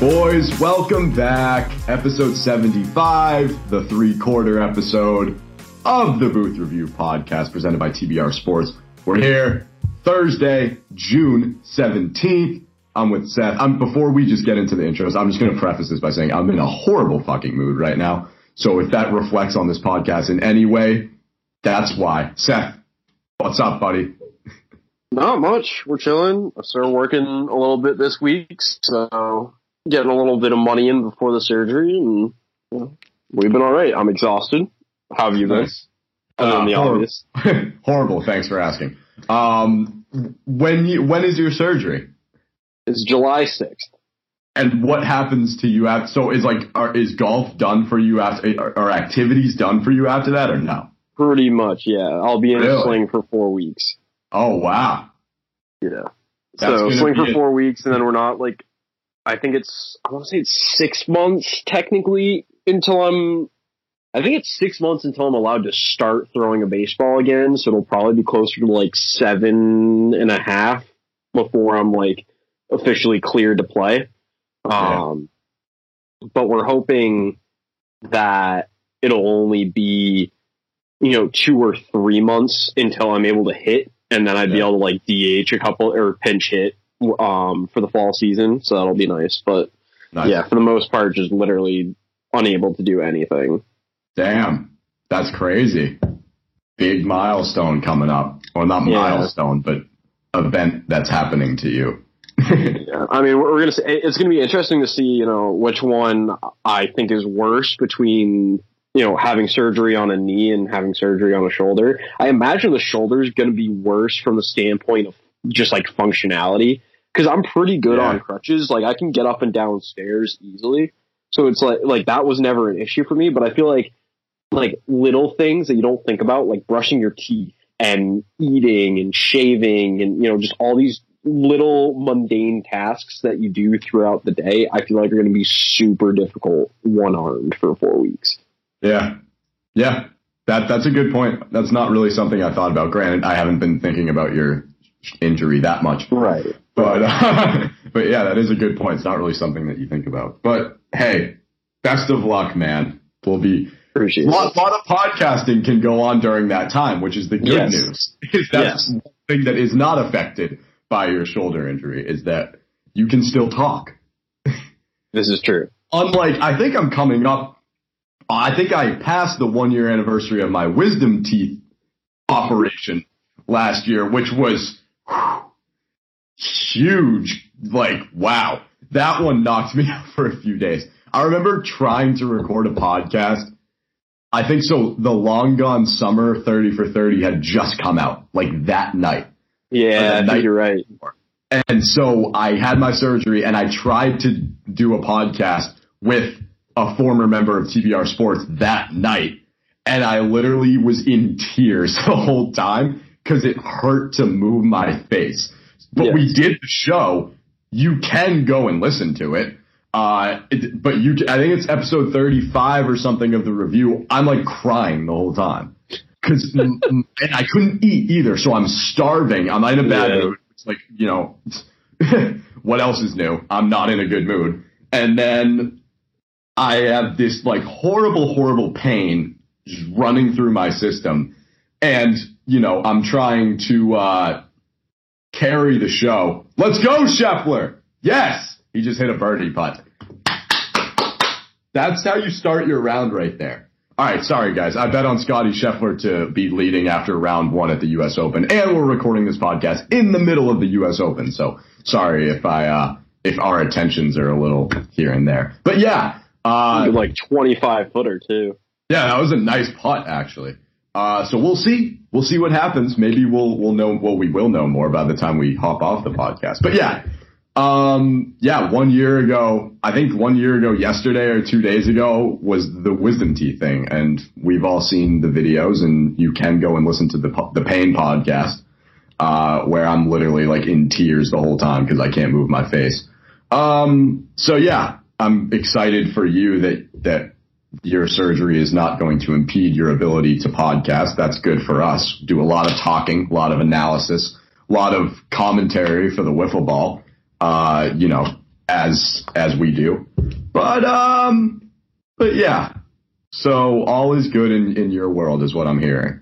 Boys, welcome back. Episode 75, the three quarter episode of the Booth Review podcast presented by TBR Sports. We're here Thursday, June 17th. I'm with Seth. I'm, before we just get into the intros, I'm just going to preface this by saying I'm in a horrible fucking mood right now. So if that reflects on this podcast in any way, that's why. Seth, what's up, buddy? Not much. We're chilling. I started working a little bit this week, so getting a little bit of money in before the surgery, and you know, we've been all right. I'm exhausted. How have you been? Nice. Than the Uh, obvious. horrible. Thanks for asking. Um, when you, when is your surgery? It's July 6th. And what happens to you after? So is like, are, is golf done for you after? Are, are activities done for you after that or no? Pretty much, yeah. I'll be in Really? a sling for four weeks. Oh wow. Yeah. That's so sling for four weeks, and then we're not like. I think it's. I want to say it's six months technically until I'm. I think it's six months until I'm allowed to start throwing a baseball again. So it'll probably be closer to like seven and a half before I'm like officially cleared to play. Yeah. Um, but we're hoping that it'll only be, you know, two or three months until I'm able to hit, and then I'd be able to like DH a couple or pinch hit um for the fall season. So that'll be nice. But Nice. yeah, for the most part, just literally unable to do anything. Damn. That's crazy. Big milestone coming up. Well, not Yeah. milestone, but event that's happening to you. Yeah, I mean, we're, gonna say it's gonna be interesting to see, you know, which one I think is worse between, you know, having surgery on a knee and having surgery on a shoulder. I imagine the shoulder is gonna be worse from the standpoint of just like functionality because I'm pretty good Yeah. on crutches. Like I can get up and down stairs easily, so it's like like that was never an issue for me. But I feel like like little things that you don't think about, like brushing your teeth and eating and shaving and you know just all these little mundane tasks that you do throughout the day, I feel like are going to be super difficult one armed for four weeks. Yeah. Yeah. That that's a good point. That's not really something I thought about. Granted, I haven't been thinking about your injury that much. Right. But uh, but yeah, that is a good point. It's not really something that you think about. But hey, best of luck, man. We'll be Appreciate a lot, lot of podcasting can go on during that time, which is the good Yes. news. Is that's Yes. one thing that is not affected by your shoulder injury is that you can still talk. This is true. Unlike, I think I'm coming up. I think I passed the one year anniversary of my wisdom teeth operation last year, which was huge. Like, wow, that one knocked me out for a few days. I remember trying to record a podcast. I think so. The Long Gone Summer 30 for 30 had just come out like that night. Yeah, I night- you're right. And so I had my surgery and I tried to do a podcast with a former member of TBR Sports that night. And I literally was in tears the whole time because it hurt to move my face. But we did the show. You can go and listen to it. Uh, it, but you, I think it's episode 35 or something of the review. I'm like crying the whole time. Cause, and I couldn't eat either. So I'm starving. I'm not in a bad Yeah. mood. It's like, you know, what else is new? I'm not in a good mood. And then I have this like horrible, horrible pain just running through my system. And, you know, I'm trying to, uh, carry the show. Let's go, Scheffler. Yes. He just hit a birdie putt. That's how you start your round right there. All right, sorry guys. I bet on Scotty Scheffler to be leading after round one at the U.S. Open, and we're recording this podcast in the middle of the U.S. Open. So sorry if I uh, if our attentions are a little here and there. But yeah, uh, like 25 footer too. yeah, that was a nice putt actually. Uh, so we'll see. We'll see what happens. Maybe we'll we'll know. Well, we will know more by the time we hop off the podcast. But yeah, um, yeah. One year ago, I think one year ago, yesterday or two days ago, was the wisdom teeth thing, and we've all seen the videos, and you can go and listen to the the pain podcast, uh, where I'm literally like in tears the whole time because I can't move my face. Um, so yeah, I'm excited for you that that your surgery is not going to impede your ability to podcast. That's good for us. Do a lot of talking, a lot of analysis, a lot of commentary for the wiffle ball. Uh, you know, as as we do. But um, but yeah. So all is good in in your world, is what I'm hearing.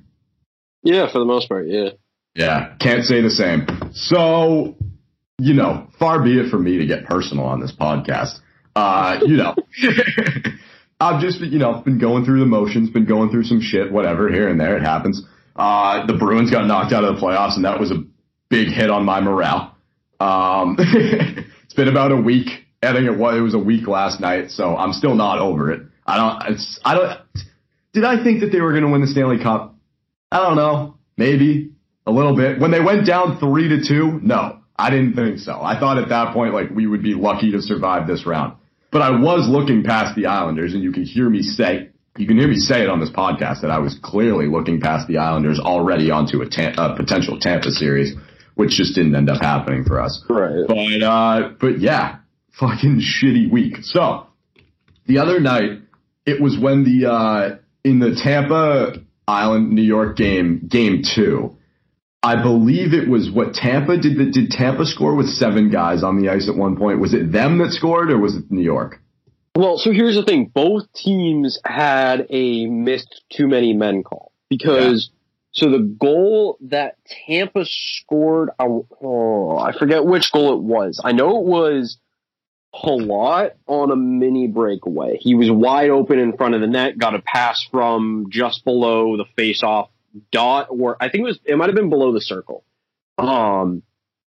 Yeah, for the most part, yeah. Yeah, can't say the same. So, you know, far be it for me to get personal on this podcast. Uh, you know, I've just, you know, been going through the motions, been going through some shit, whatever, here and there. It happens. Uh, the Bruins got knocked out of the playoffs, and that was a big hit on my morale. Um, it's been about a week. I think it was, it was a week last night, so I'm still not over it. I don't, it's, I don't, did I think that they were going to win the Stanley Cup? I don't know. Maybe a little bit. When they went down three to two, no, I didn't think so. I thought at that point, like, we would be lucky to survive this round. But I was looking past the Islanders, and you can hear me say, you can hear me say it on this podcast that I was clearly looking past the Islanders already onto a, a potential Tampa series, which just didn't end up happening for us. Right. But uh, but yeah, fucking shitty week. So the other night, it was when the uh, in the Tampa Island New York game, game two. I believe it was what Tampa did. The, did Tampa score with seven guys on the ice at one point? Was it them that scored, or was it New York? Well, so here's the thing: both teams had a missed too many men call because. Yeah. So the goal that Tampa scored, oh, I forget which goal it was. I know it was Palat on a mini breakaway. He was wide open in front of the net, got a pass from just below the face-off dot, or I think it was it might have been below the circle. Um,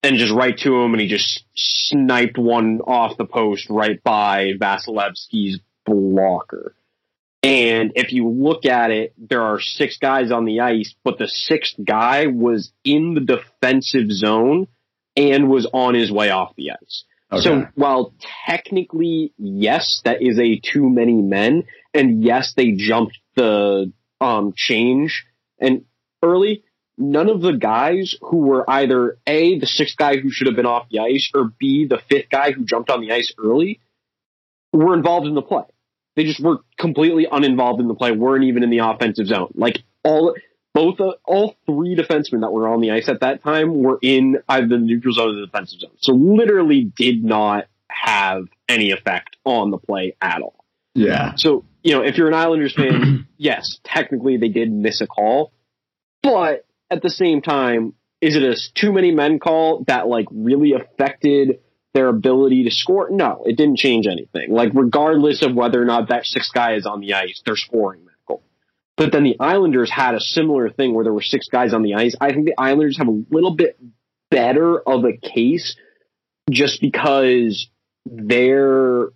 and just right to him, and he just sniped one off the post right by Vasilevskiy's blocker. And if you look at it, there are six guys on the ice, but the sixth guy was in the defensive zone and was on his way off the ice. Okay. So while technically, yes, that is a too many men, and yes, they jumped the um, change and early, none of the guys who were either A, the sixth guy who should have been off the ice, or B, the fifth guy who jumped on the ice early, were involved in the play. They just were completely uninvolved in the play, weren't even in the offensive zone. Like all both uh, all three defensemen that were on the ice at that time were in either the neutral zone or the defensive zone. So literally did not have any effect on the play at all. Yeah. So, you know, if you're an Islanders fan, yes, technically they did miss a call, but at the same time, is it a too many men call that like really affected their ability to score? No, it didn't change anything. Like regardless of whether or not that sixth guy is on the ice, they're scoring that goal. But then the Islanders had a similar thing where there were six guys on the ice. I think the Islanders have a little bit better of a case just because their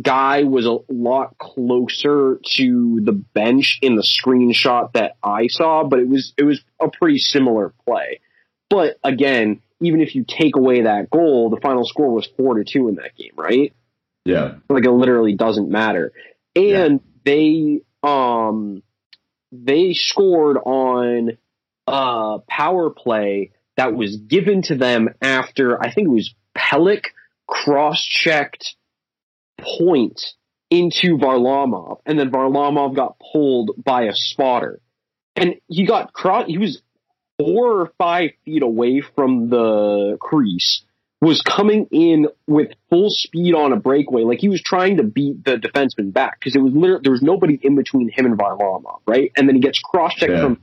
guy was a lot closer to the bench in the screenshot that I saw, but it was it was a pretty similar play. But again, even if you take away that goal, the final score was four to two in that game, right? Yeah. Like it literally doesn't matter. And yeah. they um they scored on a power play that was given to them after I think it was Pelech cross checked point into Varlamov, and then Varlamov got pulled by a spotter, and he got cross. He was four or five feet away from the crease, was coming in with full speed on a breakaway, like he was trying to beat the defenseman back because it was literally there was nobody in between him and Varlamov, right? And then he gets cross checked yeah. from.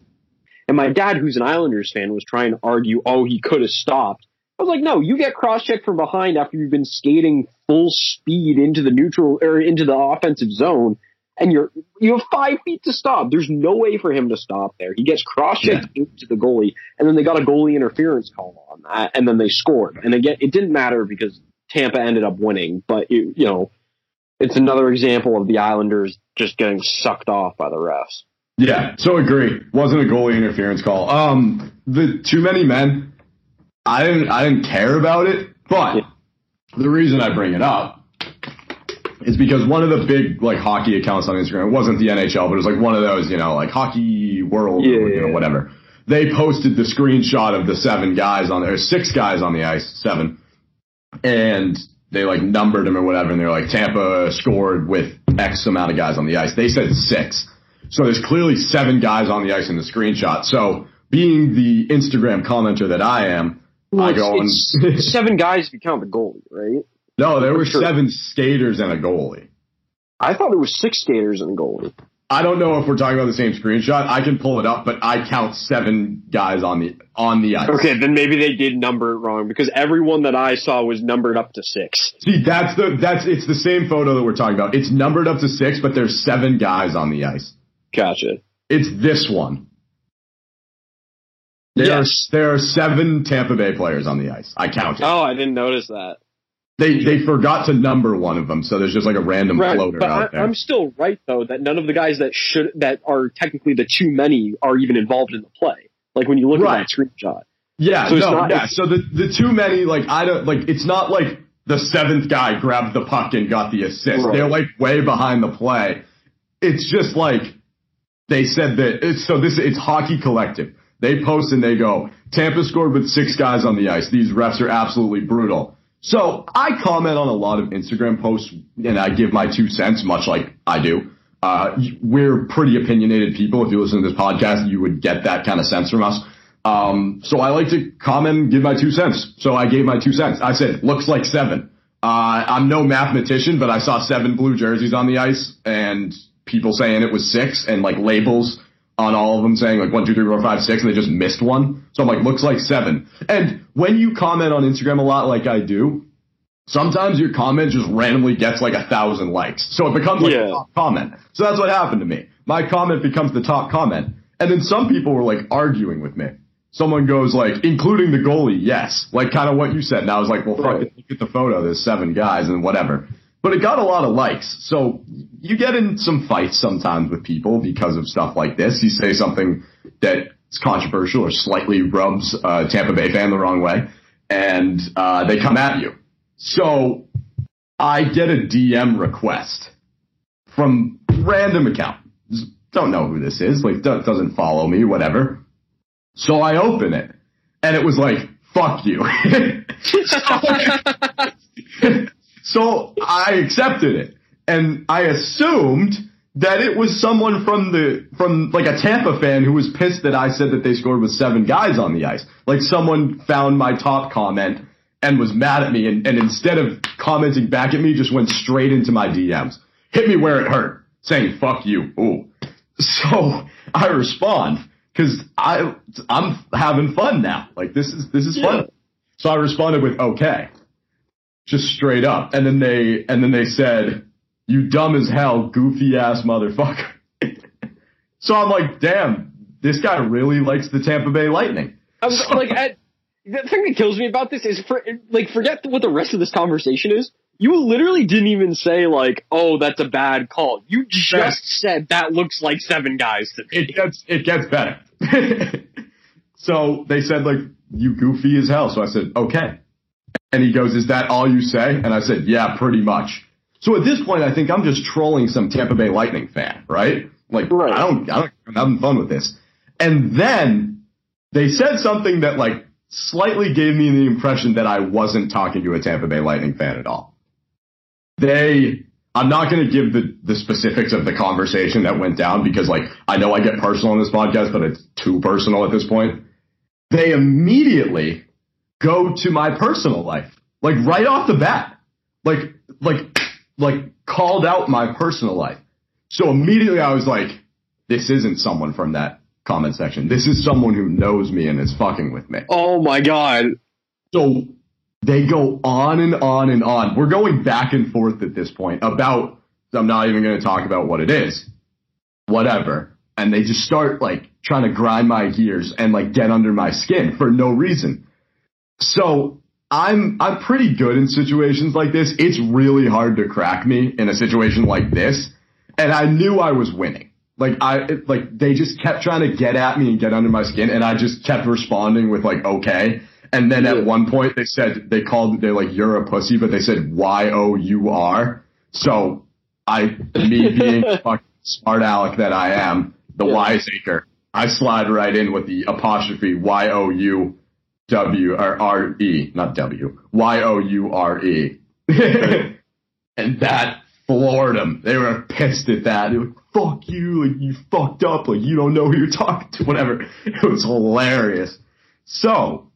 And my dad, who's an Islanders fan, was trying to argue, oh, he could have stopped. I was like, no, you get cross checked from behind after you've been skating full speed into the neutral or into the offensive zone, and you're you have five feet to stop. There's no way for him to stop there. He gets cross checked yeah. into the goalie, and then they got a goalie interference call on that, and then they scored. And again, it didn't matter because Tampa ended up winning, but it, you know, it's another example of the Islanders just getting sucked off by the refs. Yeah, so agree. Wasn't a goalie interference call. Um, the too many men I didn't I didn't care about it, but yeah. the reason I bring it up is because one of the big like hockey accounts on Instagram it wasn't the NHL, but it was like one of those, you know, like hockey world yeah, or you know, whatever. They posted the screenshot of the seven guys on there, six guys on the ice, seven. And they like numbered them or whatever, and they're like Tampa scored with X amount of guys on the ice. They said six. So there's clearly seven guys on the ice in the screenshot. So being the Instagram commenter that I am, well, I go it's, seven guys if you count the goalie, right? No, there were Sure. seven skaters and a goalie. I thought it was six skaters and a goalie. I don't know if we're talking about the same screenshot. I can pull it up, but I count seven guys on the on the ice. Okay, then maybe they did number it wrong because everyone that I saw was numbered up to six. See, that's the that's it's the same photo that we're talking about. It's numbered up to six, but there's seven guys on the ice. Gotcha. It's this one. There Yes. are there are seven Tampa Bay players on the ice. I counted. Oh, I didn't notice that. They they forgot to number one of them, so there's just like a random Right, floater but out I, there. I'm still right though that none of the guys that should that are technically the too many are even involved in the play. Like when you look Right. at that screenshot. Yeah, So no, not- yeah. So the the too many, like I don't like. It's not like the seventh guy grabbed the puck and got the assist. Right. They're like way behind the play. It's just like they said that. It's, so this it's hockey collective. They post and they go, Tampa scored with six guys on the ice. These refs are absolutely brutal. So I comment on a lot of Instagram posts and I give my two cents, much like I do. Uh, we're pretty opinionated people. If you listen to this podcast, you would get that kind of sense from us. Um, so I like to comment and give my two cents. So I gave my two cents. I said, looks like seven. Uh, I'm no mathematician, but I saw seven blue jerseys on the ice and people saying it was six and like labels on all of them saying like one, two, three, four, five, six, and they just missed one. So I'm like, looks like seven. And when you comment on Instagram a lot like I do, sometimes your comment just randomly gets like a thousand likes. So it becomes like Yeah. a top comment. So that's what happened to me. My comment becomes the top comment. And then some people were like arguing with me. Someone goes like, including the goalie, yes. Like kind of what you said. And I was like, well, fuck Right. it. Look at the photo. There's seven guys and whatever. But it got a lot of likes. So you get in some fights sometimes with people because of stuff like this. You say something that's controversial or slightly rubs a Tampa Bay fan the wrong way and, uh, they come at you. So I get a DM request from random account. Just Don't know who this is. Like do- doesn't follow me, whatever. So I open it and it was like, fuck you. so I accepted it and I assumed that it was someone from the, from like a Tampa fan who was pissed that I said that they scored with seven guys on the ice. Like someone found my top comment and was mad at me and, and instead of commenting back at me, just went straight into my DMs. Hit me where it hurt, saying fuck you. Ooh. So I respond because I I'm having fun now. Like this is this is Yeah. fun. So I responded with okay, just straight up, and then they and then they said, "You dumb as hell, goofy ass motherfucker." so I'm like, damn, this guy really likes the Tampa Bay Lightning. I was like, at, the thing that kills me about this is, for, like, forget what the rest of this conversation is. You literally didn't even say like, "Oh, that's a bad call." You just Yes. said that looks like seven guys to me. it gets it gets better. so they said like you goofy as hell. So I said okay, and he goes, "Is that all you say?" And I said, "Yeah, pretty much." So at this point, I think I'm just trolling some Tampa Bay Lightning fan, right? Like Right. I don't, I don't, I'm having fun with this. And then they said something that like slightly gave me the impression that I wasn't talking to a Tampa Bay Lightning fan at all. They I'm not going to give the, the specifics of the conversation that went down because like I know I get personal on this podcast, but it's too personal at this point. They immediately go to my personal life, like right off the bat, like like like called out my personal life. So immediately I was like, this isn't someone from that comment section. This is someone who knows me and is fucking with me. Oh my god! So they go on and on and on. We're going back and forth at this point about, I'm not even going to talk about what it is. Whatever. And they just start like trying to grind my gears and like get under my skin for no reason. So I'm, I'm pretty good in situations like this. It's really hard to crack me in a situation like this. And I knew I was winning. Like I, like they just kept trying to get at me and get under my skin and I just kept responding with like, okay. And then Yeah. at one point they said, they called, they're like, you're a pussy, but they said Y-O-U-R. So I, me being fucking smart aleck that I am, the Yeah. wiseacre, I slide right in with the apostrophe Y-O-U-W or R-E, not W, Y-O-U-R-E. and that floored them. They were pissed at that. They were like, fuck you, like you fucked up, like you don't know who you're talking to, whatever. It was hilarious. So,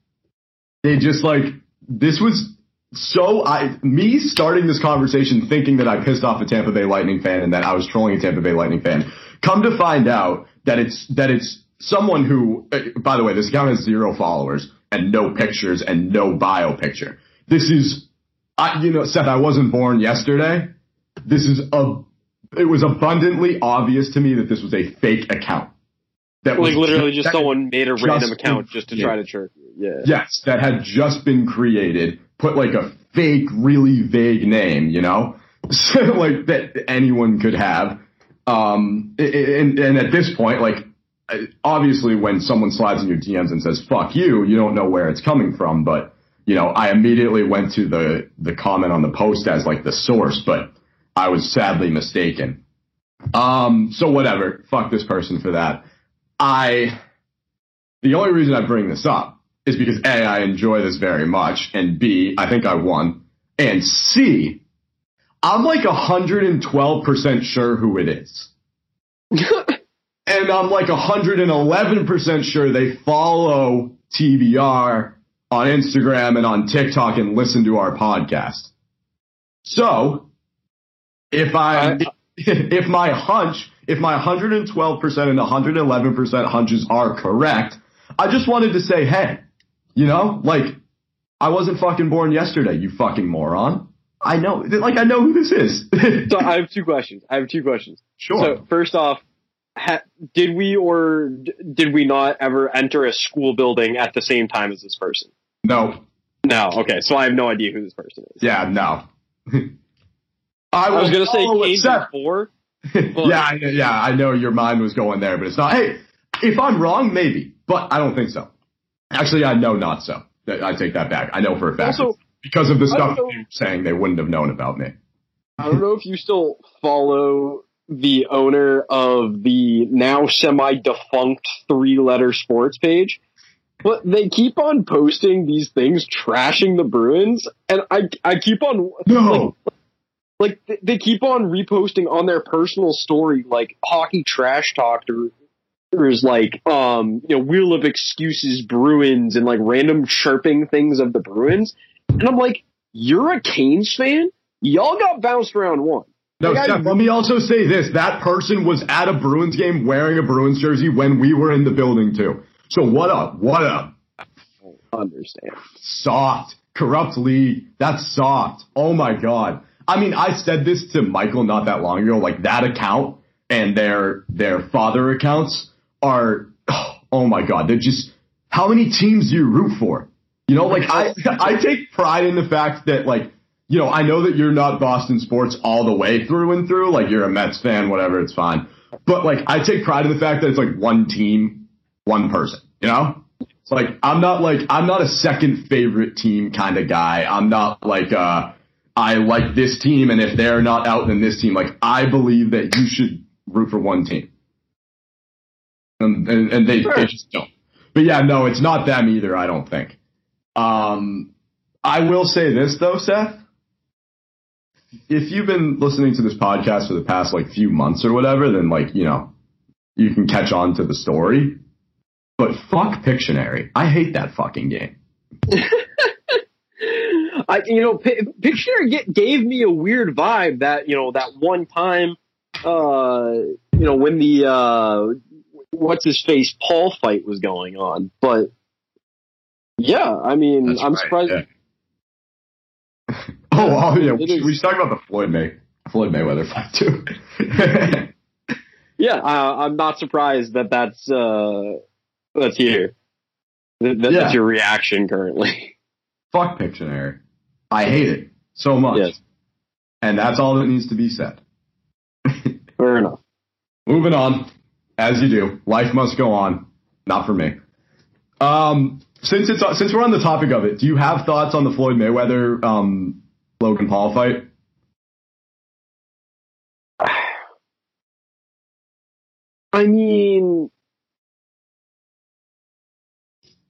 they just like, this was so I me starting this conversation thinking that I pissed off a Tampa Bay Lightning fan and that I was trolling a Tampa Bay Lightning fan. Come to find out that it's that it's someone who uh, by the way, this account has zero followers and no pictures and no bio picture. This is I you know, Seth, I wasn't born yesterday. This is a it was abundantly obvious to me that this was a fake account. That like was literally just, just someone made a random account just to try to trick you. Yeah. Yes, that had just been created, put like a fake, really vague name, you know, so, like that anyone could have. Um, and, and at this point, like obviously when someone slides in your DMs and says "fuck you," you don't know where it's coming from, but you know, I immediately went to the the comment on the post as like the source, but I was sadly mistaken. Um, so whatever, fuck this person for that. I, the only reason I bring this up is because A, I enjoy this very much, and B, I think I won, and C, I'm like 112% sure who it is. and I'm like 111% sure they follow TBR on Instagram and on TikTok and listen to our podcast. So, if I, if my hunch, if my 112% and 111% hunches are correct, I just wanted to say, hey, you know, like I wasn't fucking born yesterday, you fucking moron. I know, like I know who this is. so I have two questions. I have two questions. Sure. So first off, ha- did we or d- did we not ever enter a school building at the same time as this person? No. No. Okay. So I have no idea who this person is. Yeah. No. I was, was going to say Cajun four. yeah, yeah, I know your mind was going there, but it's not. Hey, if I'm wrong, maybe, but I don't think so. Actually, I know not so. I take that back. I know for a fact also, because of the stuff you're saying they wouldn't have known about me. I don't know if you still follow the owner of the now semi-defunct three-letter sports page, but they keep on posting these things trashing the Bruins, and I I keep on no. Like, like they keep on reposting on their personal story like hockey trash talk there's like um you know wheel of excuses Bruins and like random chirping things of the Bruins. And I'm like you're a Canes fan? Y'all got bounced round one no, like, Steph, let me also say this. That person was at a Bruins game wearing a Bruins jersey when we were in the building too. So what up? What up? understand. Soft. Corrupt league. That's soft. Oh my god. I mean, I said this to Michael not that long ago. Like that account and their their father accounts are oh my god, they're just how many teams do you root for? You know, like I I take pride in the fact that like you know I know that you're not Boston sports all the way through and through. Like you're a Mets fan, whatever, it's fine. But like I take pride in the fact that it's like one team, one person. You know, it's like I'm not like I'm not a second favorite team kind of guy. I'm not like uh I like this team, and if they're not out, then this team. Like I believe that you should root for one team, and and, and they, sure. they just don't. But yeah, no, it's not them either. I don't think. Um, I will say this though, Seth. If you've been listening to this podcast for the past like few months or whatever, then like you know, you can catch on to the story. But fuck Pictionary. I hate that fucking game. I, you know, P- Pictionary get, gave me a weird vibe that, you know, that one time, uh, you know, when the, uh, what's his face Paul fight was going on. But yeah, I mean, That's I'm right, surprised. Yeah. oh, oh, yeah. We, we should talk about the Floyd May Floyd Mayweather fight too. yeah, uh, I'm not surprised that that's uh, that's here. That, that's yeah. your reaction currently. Fuck Pictionary. I hate it so much. Yes. And that's all that needs to be said. Fair enough. Moving on, as you do. Life must go on. Not for me. Um, since it's since we're on the topic of it, do you have thoughts on the Floyd Mayweather um, Logan Paul fight? I mean,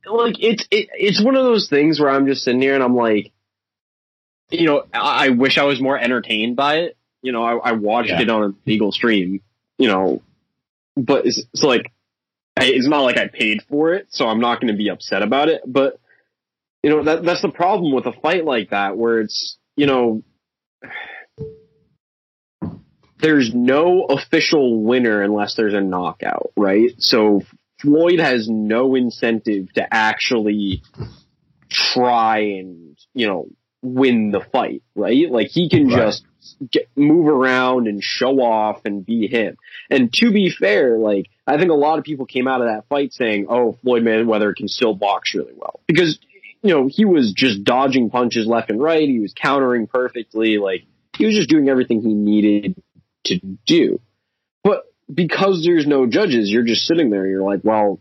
like it's it, it's one of those things where I'm just sitting here and I'm like, you know, I, I wish I was more entertained by it. You know, I, I watched yeah. it on a legal stream. You know, but it's, it's like it's not like I paid for it, so I'm not going to be upset about it. But you know that that's the problem with a fight like that, where it's you know there's no official winner unless there's a knockout, right? So Floyd has no incentive to actually try and, you know, win the fight, right? Like he can right. just get, move around and show off and be him. And to be fair, like I think a lot of people came out of that fight saying, "Oh, Floyd Mayweather can still box really well," because you know he was just dodging punches left and right. He was countering perfectly. Like he was just doing everything he needed to do. But because there's no judges, you're just sitting there. You're like, well,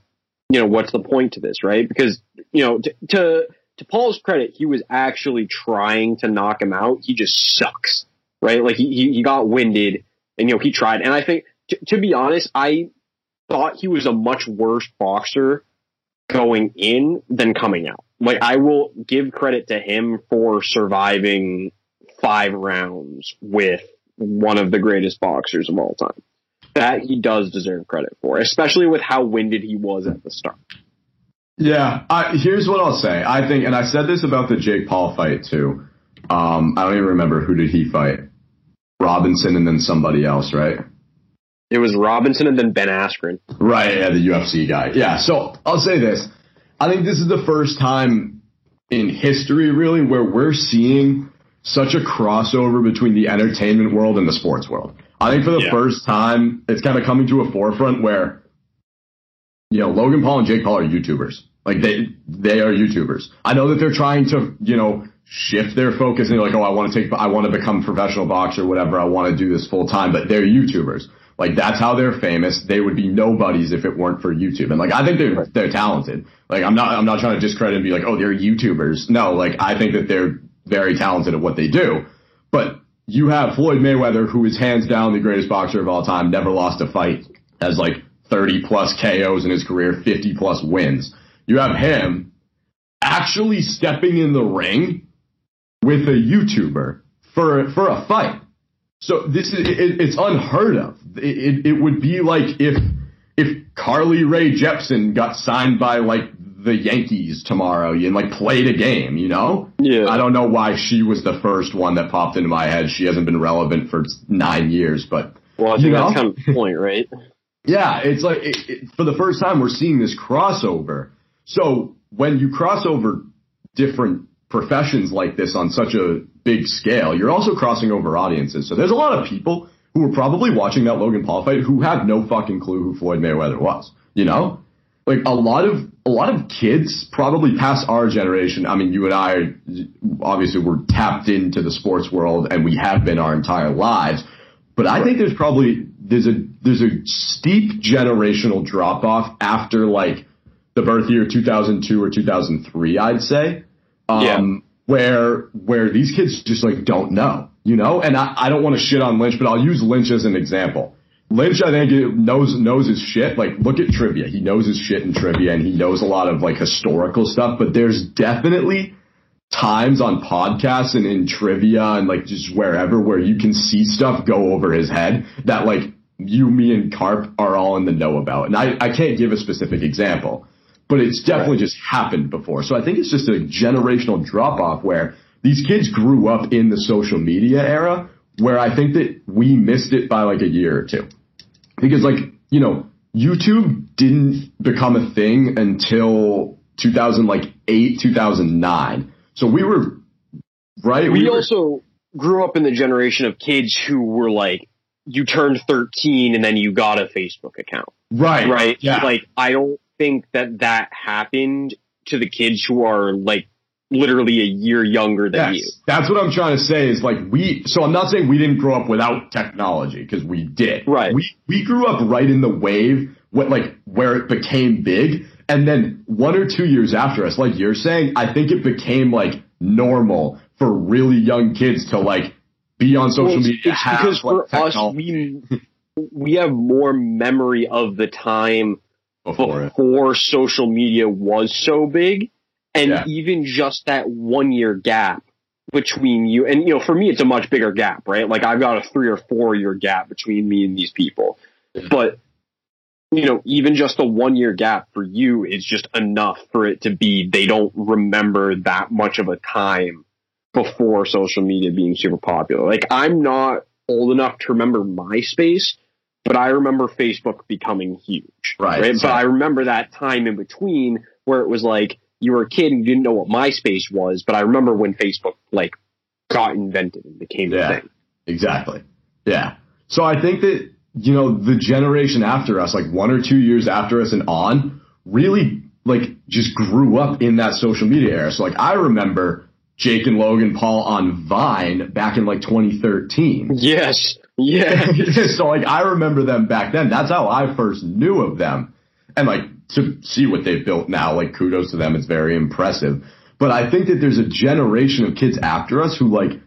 you know, what's the point to this, right? Because you know, to, to to Paul's credit, he was actually trying to knock him out. He just sucks, right? Like he he, he got winded, and you know he tried. And I think, t- to be honest, I thought he was a much worse boxer going in than coming out. Like I will give credit to him for surviving five rounds with one of the greatest boxers of all time. That he does deserve credit for, especially with how winded he was at the start. Yeah, I, here's what I'll say. I think, and I said this about the Jake Paul fight too. Um, I don't even remember who did he fight. Robinson and then somebody else, right? It was Robinson and then Ben Askren. Right, yeah, the UFC guy. Yeah, so I'll say this. I think this is the first time in history, really, where we're seeing such a crossover between the entertainment world and the sports world. I think for the yeah. first time, it's kind of coming to a forefront where, you know, Logan Paul and Jake Paul are YouTubers. Like they, they are YouTubers. I know that they're trying to, you know, shift their focus and they're like, oh, I want to take, I want to become a professional boxer, whatever. I want to do this full time, but they're YouTubers. Like that's how they're famous. They would be nobodies if it weren't for YouTube. And like I think they're they're talented. Like I'm not I'm not trying to discredit and be like, oh, they're YouTubers. No, like I think that they're very talented at what they do. But you have Floyd Mayweather, who is hands down the greatest boxer of all time, never lost a fight, has like 30 plus KOs in his career, 50 plus wins. You have him actually stepping in the ring with a YouTuber for for a fight. So this is it, it's unheard of. It, it, it would be like if if Carly Rae Jepsen got signed by like the Yankees tomorrow and like played a game, you know? Yeah. I don't know why she was the first one that popped into my head. She hasn't been relevant for nine years, but. Well, I think that's kind of the point, right? yeah, it's like it, it, for the first time we're seeing this crossover. So when you cross over different professions like this on such a big scale, you're also crossing over audiences. So there's a lot of people who were probably watching that Logan Paul fight who have no fucking clue who Floyd Mayweather was, you know? like a lot of a lot of kids probably past our generation i mean you and i obviously we're tapped into the sports world and we have been our entire lives but i think there's probably there's a there's a steep generational drop off after like the birth year 2002 or 2003 i'd say um, yeah. Where where these kids just like don't know you know and i, I don't want to shit on lynch but i'll use lynch as an example Lynch, I think, knows knows his shit. Like, look at trivia. He knows his shit in trivia, and he knows a lot of like historical stuff. But there's definitely times on podcasts and in trivia and like just wherever where you can see stuff go over his head that like you, me, and Carp are all in the know about. And I, I can't give a specific example, but it's definitely right. just happened before. So I think it's just a generational drop off where these kids grew up in the social media era where I think that we missed it by like a year or two because like you know YouTube didn't become a thing until 2008 2009 so we were right we, we were, also grew up in the generation of kids who were like you turned 13 and then you got a Facebook account right right yeah. like I don't think that that happened to the kids who are like literally a year younger than yes, you. That's what I'm trying to say is like we, so I'm not saying we didn't grow up without technology because we did. Right. We, we grew up right in the wave, what like where it became big. And then one or two years after us, like you're saying, I think it became like normal for really young kids to like be on social well, media. It's because for technology. us, we, we have more memory of the time before, before social media was so big and yeah. even just that one year gap between you and you know for me it's a much bigger gap right like i've got a three or four year gap between me and these people but you know, even just a one year gap for you is just enough for it to be they don't remember that much of a time before social media being super popular. Like I'm not old enough to remember MySpace, but I remember Facebook becoming huge. Right. right? So- But I remember that time in between where it was like you were a kid and you didn't know what MySpace was, but I remember when Facebook like got invented and became Yeah. a thing. Exactly. Yeah. So I think that, you know, the generation after us, like one or two years after us and on, really like just grew up in that social media era. So like I remember Jake and Logan Paul on Vine back in like 2013. Yes. Yeah. so like I remember them back then. That's how I first knew of them. And like to see what they've built now, like kudos to them. It's very impressive. But I think that there's a generation of kids after us who like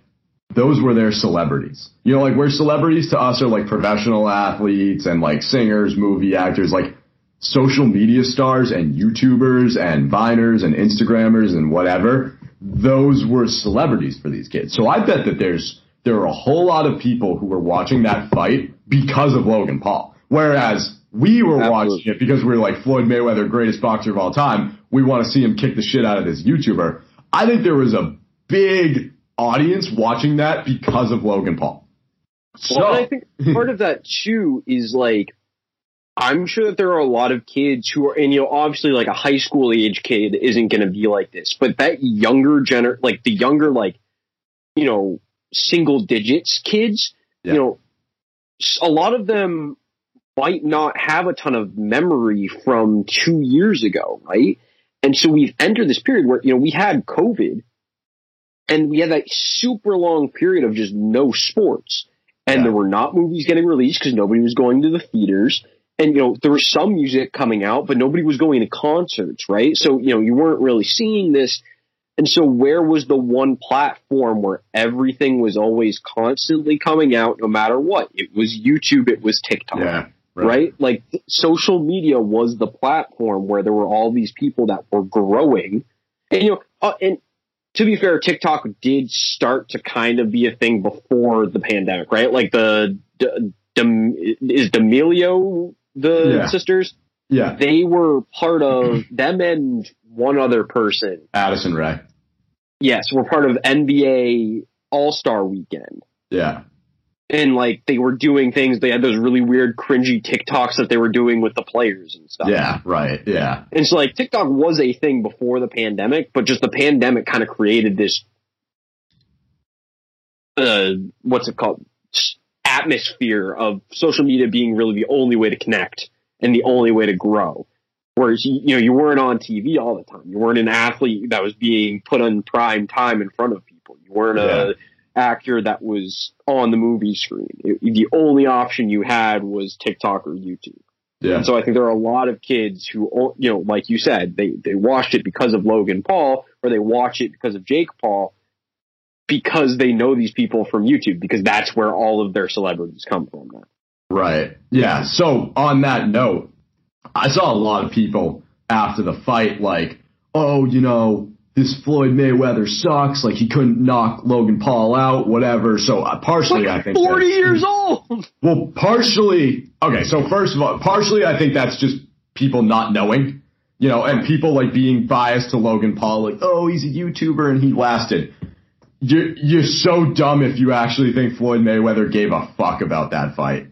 those were their celebrities. You know, like where celebrities to us are like professional athletes and like singers, movie actors, like social media stars and YouTubers and Viners and Instagrammers and whatever. Those were celebrities for these kids. So I bet that there's there are a whole lot of people who were watching that fight because of Logan Paul. Whereas we were Absolutely. watching it because we were like Floyd Mayweather, greatest boxer of all time. We want to see him kick the shit out of this YouTuber. I think there was a big audience watching that because of Logan Paul. So Well, I think part of that too is like, I'm sure that there are a lot of kids who are, and you know, obviously like a high school age kid isn't going to be like this, but that younger gener, like the younger, like, you know, single digits kids, Yeah. you know, a lot of them might not have a ton of memory from two years ago, right? And so we've entered this period where, you know, we had COVID and we had that super long period of just no sports and Yeah. there were not movies getting released because nobody was going to the theaters. And you know, there was some music coming out, but nobody was going to concerts, right? So, you know, you weren't really seeing this. And so where was the one platform where everything was always constantly coming out no matter what? It was YouTube, it was TikTok yeah, right? Like social media was the platform where there were all these people that were growing, and you know, uh, and to be fair, TikTok did start to kind of be a thing before the pandemic, right? Like the is D'Amelio the Yeah. sisters? Yeah, They were part of them and one other person. Addison Rae. Yes, were part of NBA All Star Weekend. Yeah, And like they were doing things, they had those really weird, cringy TikToks that they were doing with the players and stuff. yeah, right. Yeah, And so like TikTok was a thing before the pandemic, but just the pandemic kind of created this uh what's it called? Atmosphere of social media being really the only way to connect and the only way to grow. Whereas you know, you weren't on TV all the time. You weren't an athlete that was being put on prime time in front of people. You weren't a actor that was on the movie screen. It- the only option you had was TikTok or YouTube. yeah, And so I think there are a lot of kids who, you know, like you said, they, they watched it because of Logan Paul or they watch it because of Jake Paul because they know these people from YouTube because that's where all of their celebrities come from. Now. Right. Yeah. So on that note, I saw a lot of people after the fight like, oh, you know, this Floyd Mayweather sucks. Like he couldn't knock Logan Paul out, whatever. So uh, partially, I think. Forty that- years old. Well, partially. Okay, so first of all, partially, I think that's just people not knowing, you know, and people like being biased to Logan Paul, like, oh, he's a YouTuber and he lasted. You're you're so dumb if you actually think Floyd Mayweather gave a fuck about that fight.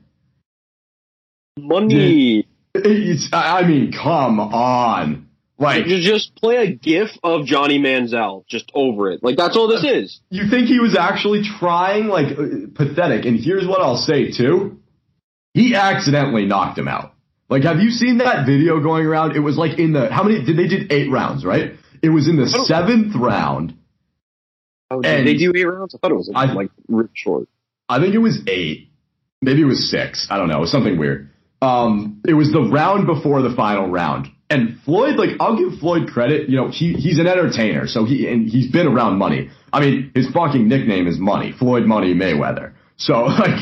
Money. It's, I I mean, come on, like You just play a GIF of Johnny Manziel just over it. Like that's all this is. you think he was actually trying, like uh, pathetic. And here's what I'll say too: he accidentally knocked him out. Like, have you seen that video going around? It was like in the how many did they did eight rounds, right? It was in the seventh round. Oh, did And- they do eight rounds? I thought it was I- like really short. I think it was eight. Maybe it was six. I don't know. It was something weird. Um, it was the round before the final round. And Floyd, like, I'll give Floyd credit. You know, he, he's an entertainer. So he, and he's been around money. I mean, his fucking nickname is Money. Floyd Money Mayweather. So, like,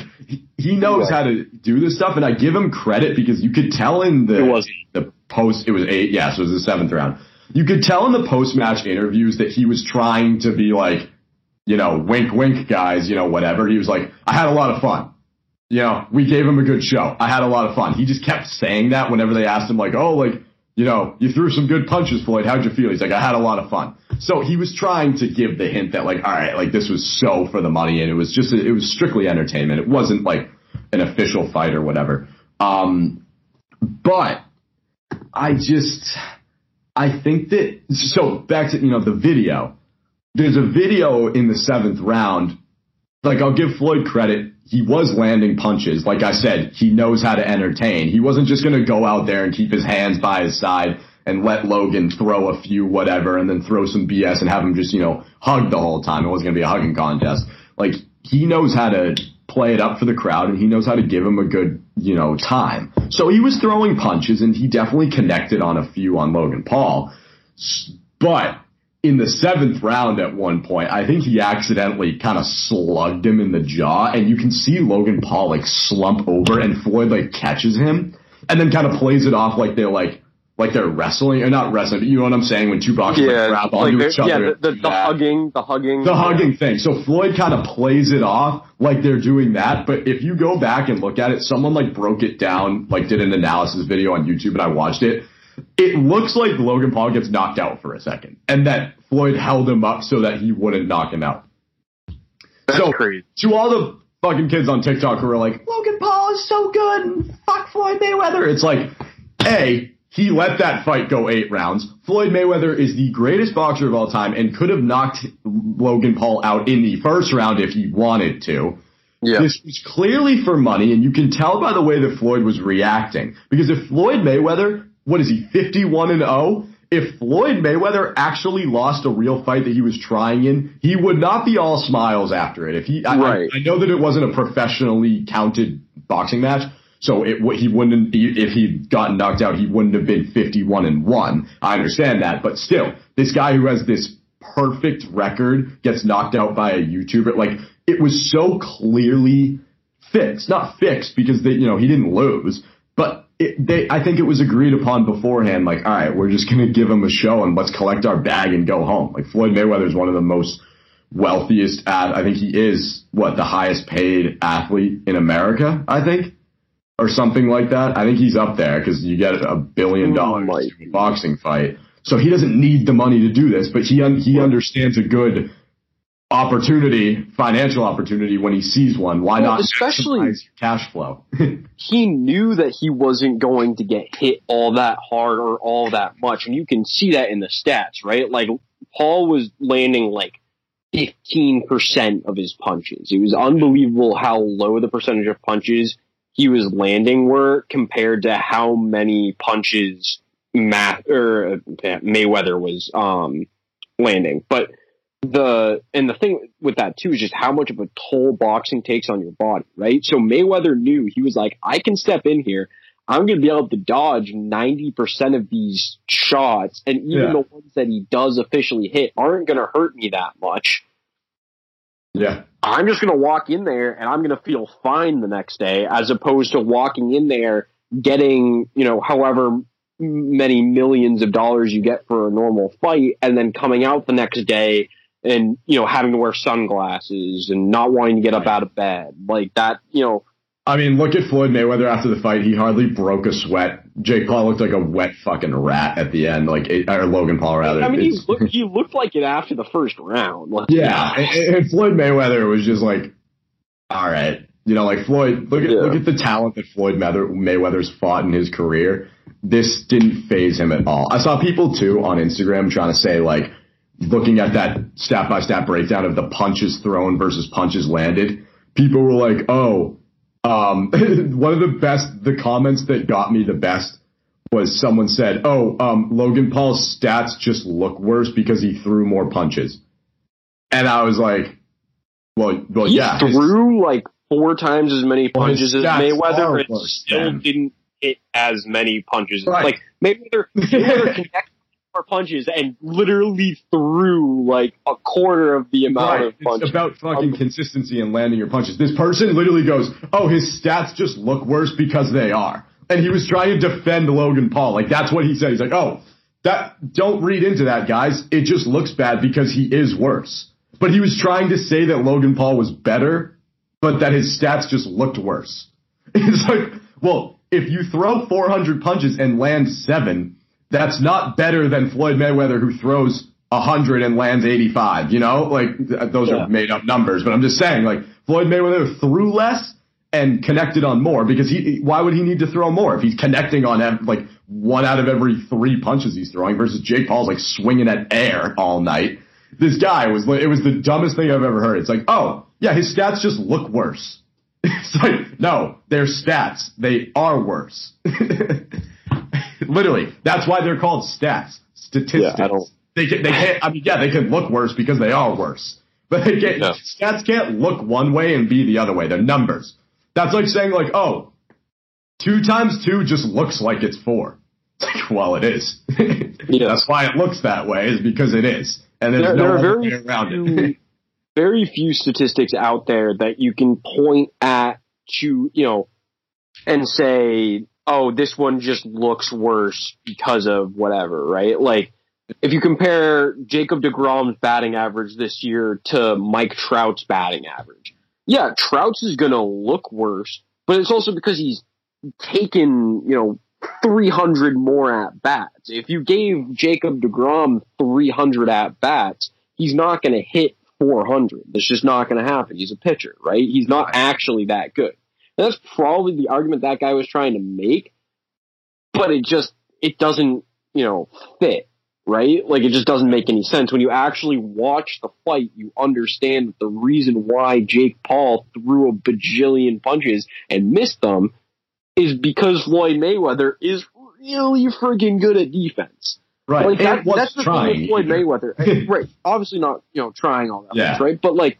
he- knows how to do this stuff. And I give him credit because you could tell in the, It was the post, it was eight. Yeah. So it was the seventh round. You could tell in the post match interviews that he was trying to be like, you know, wink, wink, guys, you know, whatever. He was like, I had a lot of fun. You know, we gave him a good show. I had a lot of fun. He just kept saying that whenever they asked him, like, oh, like, you know, you threw some good punches, Floyd. How'd you feel? He's like, I had a lot of fun. So he was trying to give the hint that, like, all right, like, this was so for the money, and it was just, it was strictly entertainment. It wasn't like an official fight or whatever. Um, but I just, I think that, so back to, you know, the video. There's a video in the seventh round. Like, I'll give Floyd credit he was landing punches. Like I said, he knows how to entertain. He wasn't just going to go out there and keep his hands by his side and let Logan throw a few whatever and then throw some BS and have him just, you know, hug the whole time. It wasn't going to be a hugging contest. Like he knows how to play it up for the crowd and he knows how to give him a good, you know, time. So he was throwing punches and he definitely connected on a few on Logan Paul. But in the seventh round at one point, I think he accidentally kind of slugged him in the jaw, and you can see Logan Paul like slump over, and Floyd like catches him, and then kind of plays it off like they're like like they're wrestling or not wrestling, but you know what I'm saying when two boxers yeah, like, grab like onto each other. Yeah, the, the, the hugging, the hugging, the hugging thing. So Floyd kind of plays it off like they're doing that, but if you go back and look at it, someone like broke it down, like did an analysis video on YouTube, and I watched it it looks like Logan Paul gets knocked out for a second, and that Floyd held him up so that he wouldn't knock him out. That's so, crazy. To all the fucking kids on TikTok who are like, Logan Paul is so good, and fuck Floyd Mayweather. It's like, A, he let that fight go eight rounds. Floyd Mayweather is the greatest boxer of all time and could have knocked Logan Paul out in the first round if he wanted to. Yeah. This was clearly for money, and you can tell by the way that Floyd was reacting. Because if Floyd Mayweather what is he, 51 and 0? If Floyd Mayweather actually lost a real fight that he was trying in, he would not be all smiles after it. If he, I, right. I, I know that it wasn't a professionally counted boxing match, so it, he wouldn't, if he'd gotten knocked out, he wouldn't have been 51 and 1. I understand that, but still, this guy who has this perfect record gets knocked out by a YouTuber, like, it was so clearly fixed. Not fixed because they, you know, he didn't lose, but it, they, I think it was agreed upon beforehand, like, all right, we're just going to give him a show and let's collect our bag and go home. Like, Floyd Mayweather is one of the most wealthiest, at, I think he is, what, the highest paid athlete in America, I think? Or something like that. I think he's up there because you get a billion oh dollars to a boxing fight. So he doesn't need the money to do this, but he, un- he understands a good opportunity, financial opportunity when he sees one. Why well, not especially cash flow? he knew that he wasn't going to get hit all that hard or all that much, and you can see that in the stats, right? Like Paul was landing like 15% of his punches. It was unbelievable how low the percentage of punches he was landing were compared to how many punches Math or uh, Mayweather was um landing. But the and the thing with that too is just how much of a toll boxing takes on your body, right? So Mayweather knew he was like, I can step in here. I'm going to be able to dodge 90% of these shots, and even Yeah. the ones that he does officially hit aren't going to hurt me that much. yeah. I'm just going to walk in there and I'm going to feel fine the next day, as opposed to walking in there getting, you know, however many millions of dollars you get for a normal fight, and then coming out the next day and you know having to wear sunglasses and not wanting to get up out of bed like that. You know, I mean, look at Floyd Mayweather after the fight. He hardly broke a sweat. Jake Paul looked like a wet fucking rat at the end, like or Logan Paul rather. I mean, he looked, he looked like it after the first round. Like, yeah, and, and Floyd Mayweather was just like, all right, you know, like Floyd. Look at Yeah. look at the talent that Floyd Mayweather's fought in his career. This didn't faze him at all. I saw people too on Instagram trying to say like, looking at that stat by stat breakdown of the punches thrown versus punches landed. People were like, oh, um, one of the best, the comments that got me the best was someone said, "Oh, um, Logan Paul's stats just look worse because he threw more punches," and I was like, "Well, well, he yeah, threw like four times as many Well, punches as Mayweather, and still didn't hit as many punches. Right. Like Mayweather, Mayweather connected punches and literally threw like a quarter of the amount Right. of punches. It's about fucking um, consistency and landing your punches. This person literally goes, "Oh, his stats just look worse because they are," and he was trying to defend Logan Paul. Like that's what he said. He's like, "Oh, that don't read into that, guys. It just looks bad because he is worse." But he was trying to say that Logan Paul was better but that his stats just looked worse. It's like, well, if you throw 400 punches and land seven, that's not better than Floyd Mayweather who throws 100 and lands 85. You know, like uh, those yeah. are made up numbers, but I'm just saying, like Floyd Mayweather threw less and connected on more because he. Why would he need to throw more if he's connecting on like one out of every three punches he's throwing versus Jake Paul's like swinging at air all night. This guy was it was the dumbest thing I've ever heard. It's like, oh yeah, his stats just look worse. It's like, no, they're stats. They are worse. Literally, that's why they're called stats. Statistics. Yeah, they can, they can't. I mean, yeah, they can look worse because they are worse, but they can't, no. stats can't look one way and be the other way. They're numbers. That's like saying like, oh, two times two just looks like it's four. It's like, well, it is. yeah. That's why it looks that way is because it is, and there's there, no there way around few, it. very few statistics out there that you can point at to, you know, and say, oh, this one just looks worse because of whatever, right? Like if you compare Jacob DeGrom's batting average this year to Mike Trout's batting average, yeah, Trout's is going to look worse, but it's also because he's taken, you know, 300 more at bats. If you gave Jacob DeGrom 300 at bats, he's not going to hit 400. That's just not going to happen. He's a pitcher, right? He's not actually that good. That's probably the argument that guy was trying to make, but it just, it doesn't, you know, fit right? Like it just doesn't make any sense. When you actually watch the fight, you understand that the reason why Jake Paul threw a bajillion punches and missed them is because Floyd Mayweather is really freaking good at defense. Right. Like that, that's the trying. thing with Floyd Mayweather. right. Obviously not, you know, trying all that yeah. much, right? But like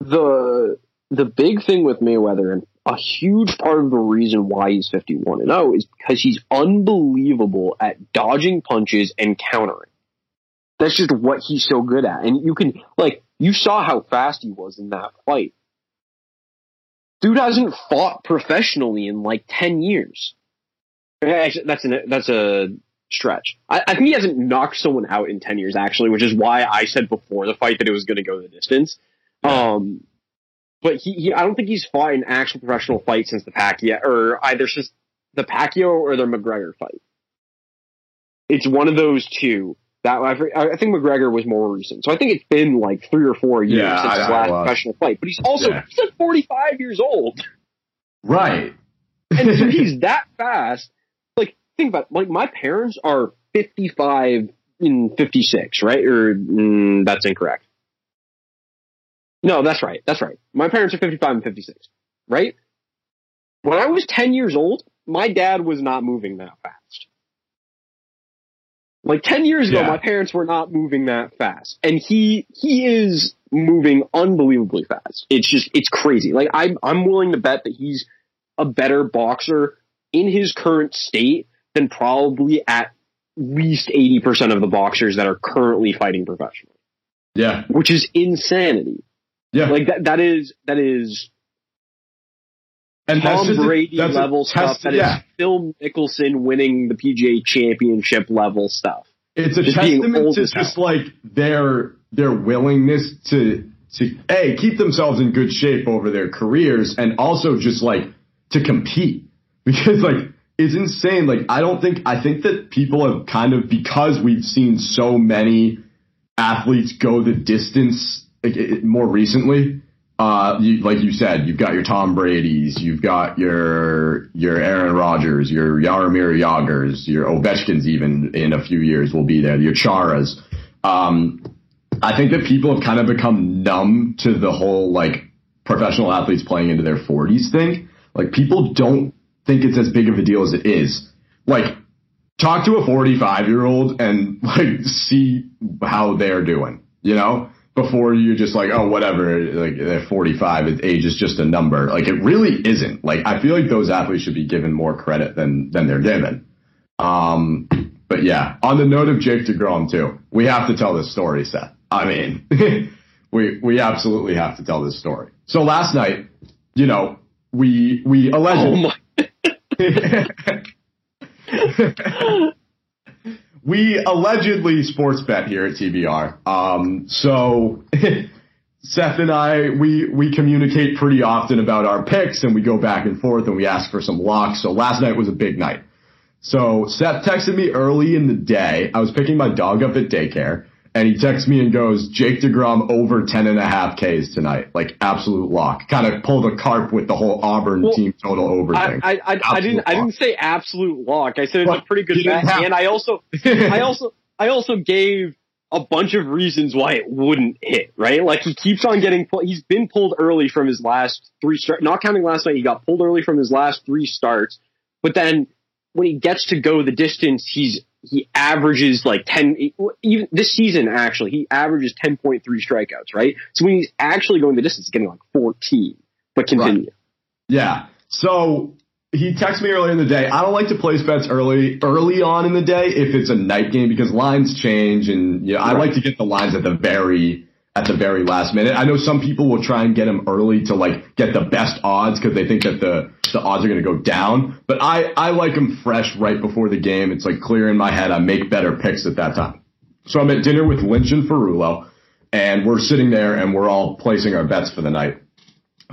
the the big thing with Mayweather and a huge part of the reason why he's 51 and 0 is because he's unbelievable at dodging punches and countering. That's just what he's so good at. And you can, like, you saw how fast he was in that fight. Dude hasn't fought professionally in like 10 years. Actually, that's an, that's a stretch. I, I think he hasn't knocked someone out in 10 years, actually, which is why I said before the fight that it was going to go the distance. Um, but he, he, I don't think he's fought an actual professional fight since the Pacquiao, or either since the Pacquiao or the McGregor fight. It's one of those two. That I, I think McGregor was more recent, so I think it's been like three or four years yeah, since I, his last professional fight. But he's also yeah. he's like forty five years old, right? and so he's that fast. Like think about it. like my parents are fifty five in fifty six, right? Or mm, that's incorrect. No, that's right. That's right. My parents are 55 and 56, right? When I was 10 years old, my dad was not moving that fast. Like 10 years ago, yeah. my parents were not moving that fast. And he, he is moving unbelievably fast. It's just, it's crazy. Like I'm, I'm willing to bet that he's a better boxer in his current state than probably at least 80% of the boxers that are currently fighting professionally. Yeah. Which is insanity. Yeah, like that. That is that is and Tom Brady a, level stuff. That yeah. is Phil Mickelson winning the PGA Championship level stuff. It's a just testament to just like their their willingness to to a keep themselves in good shape over their careers and also just like to compete because like it's insane. Like I don't think I think that people have kind of because we've seen so many athletes go the distance it, more recently, uh, you, like you said, you've got your Tom Brady's, you've got your your Aaron Rodgers, your Jaromir Jagrs, your Ovechkins. Even in a few years will be there. Your Charas. Um, I think that people have kind of become numb to the whole like professional athletes playing into their 40s thing. Like people don't think it's as big of a deal as it is. Like talk to a 45 year old and like see how they're doing. You know, before you're just like, oh, whatever, like they're 45, age is just a number. Like it really isn't. Like I feel like those athletes should be given more credit than than they're given. Um, but yeah, on the note of Jake DeGrom too, we have to tell this story, Seth. I mean, we we absolutely have to tell this story. So last night, you know, we we allegedly. Oh we allegedly sports bet here at TBR. Um, so Seth and I, we, we communicate pretty often about our picks and we go back and forth and we ask for some locks. So last night was a big night. So Seth texted me early in the day. I was picking my dog up at daycare and he texts me and goes, Jake DeGrom over 10 and a half Ks tonight. Like absolute lock. Kind of pulled a carp with the whole Auburn well, team total over thing. I, I, I didn't, lock. I didn't say absolute lock. I said it's but a pretty good bet. Have- and I also, I also, I also gave a bunch of reasons why it wouldn't hit, right? Like he keeps on getting pulled. He's been pulled early from his last three starts, not counting last night. He got pulled early from his last three starts, but then when he gets to go the distance, he's he averages like 10, even this season, actually, he averages 10.3 strikeouts, right? So when he's actually going the distance, he's getting like 14, but continue. Right. Yeah. So he texted me earlier in the day. I don't like to place bets early, early on in the day if it's a night game because lines change and, you know. I like to get the lines at the very, at the very last minute. I know some people will try and get them early to like get the best odds because they think that the the odds are going to go down. But I I like them fresh right before the game. It's like clear in my head. I make better picks at that time. So I'm at dinner with Lynch and Ferrullo, and we're sitting there and we're all placing our bets for the night.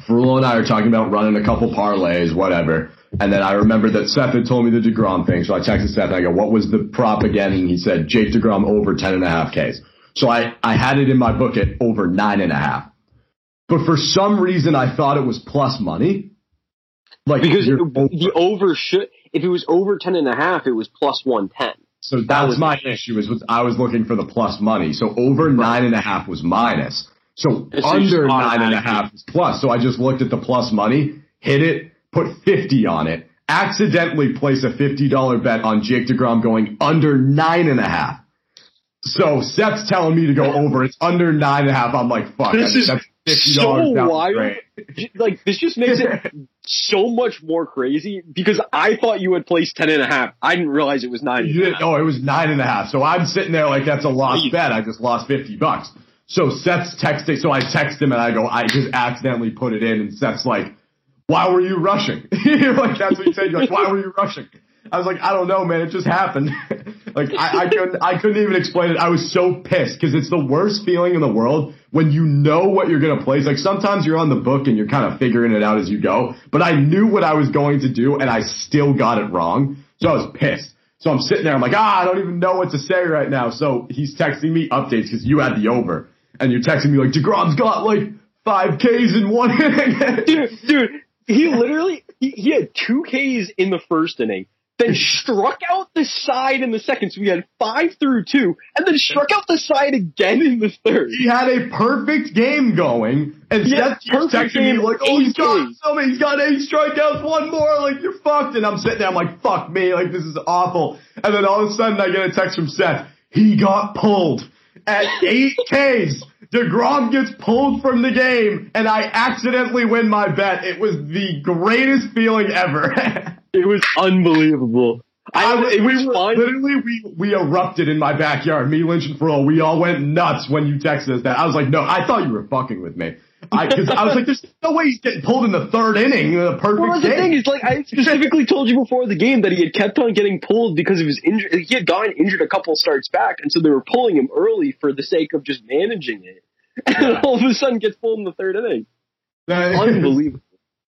Ferrullo and I are talking about running a couple parlays, whatever. And then I remember that Seth had told me the DeGrom thing. So I texted Seth and I go, what was the prop again? And he said, Jake DeGrom over 10 and a half Ks. So I, I had it in my book at over nine and a half. But for some reason, I thought it was plus money. Like because over. the over should, if it was over ten and a half, it was plus one ten. So that, that was my issue. Is I was looking for the plus money. So over right. nine and a half was minus. So it's under nine and a half is plus. So I just looked at the plus money, hit it, put fifty on it, accidentally place a fifty dollar bet on Jake Degrom going under nine and a half. So Seth's telling me to go over. It's under nine and a half. I'm like, fuck. This is so wild. Like this just makes it so much more crazy because I thought you had placed ten and a half. I didn't realize it was nine. You didn't? Oh, it was nine and a half. So I'm sitting there like that's a lost bet. I just lost fifty bucks. So Seth's texting. So I text him and I go, I just accidentally put it in, and Seth's like, "Why were you rushing?" like that's what he said. You're like, "Why were you rushing?" I was like, I don't know, man. It just happened. like I, I couldn't, I couldn't even explain it. I was so pissed because it's the worst feeling in the world when you know what you're gonna place. Like sometimes you're on the book and you're kind of figuring it out as you go. But I knew what I was going to do and I still got it wrong. So I was pissed. So I'm sitting there. I'm like, ah, I don't even know what to say right now. So he's texting me updates because you had the over, and you're texting me like Degrom's got like five Ks in one inning. dude, dude, he literally he, he had two Ks in the first inning then struck out the side in the second. So we had five through two, and then struck out the side again in the third. He had a perfect game going, and yeah, Seth texting me like, "Oh, he's got something. He's got eight strikeouts, one more. Like you're fucked." And I'm sitting there, I'm like, "Fuck me! Like this is awful." And then all of a sudden, I get a text from Seth. He got pulled at eight Ks. DeGrom gets pulled from the game, and I accidentally win my bet. It was the greatest feeling ever. It was unbelievable. I, I it was fun. Literally, we we erupted in my backyard. Me, Lynch, and Furl. We all went nuts when you texted us that. I was like, no, I thought you were fucking with me. I, cause I was like, there's no way he's getting pulled in the third inning. The perfect well, the thing is, like, I specifically told you before the game that he had kept on getting pulled because of his injury. He had gotten injured a couple starts back, and so they were pulling him early for the sake of just managing it. And all of a sudden, gets pulled in the third inning. Unbelievable.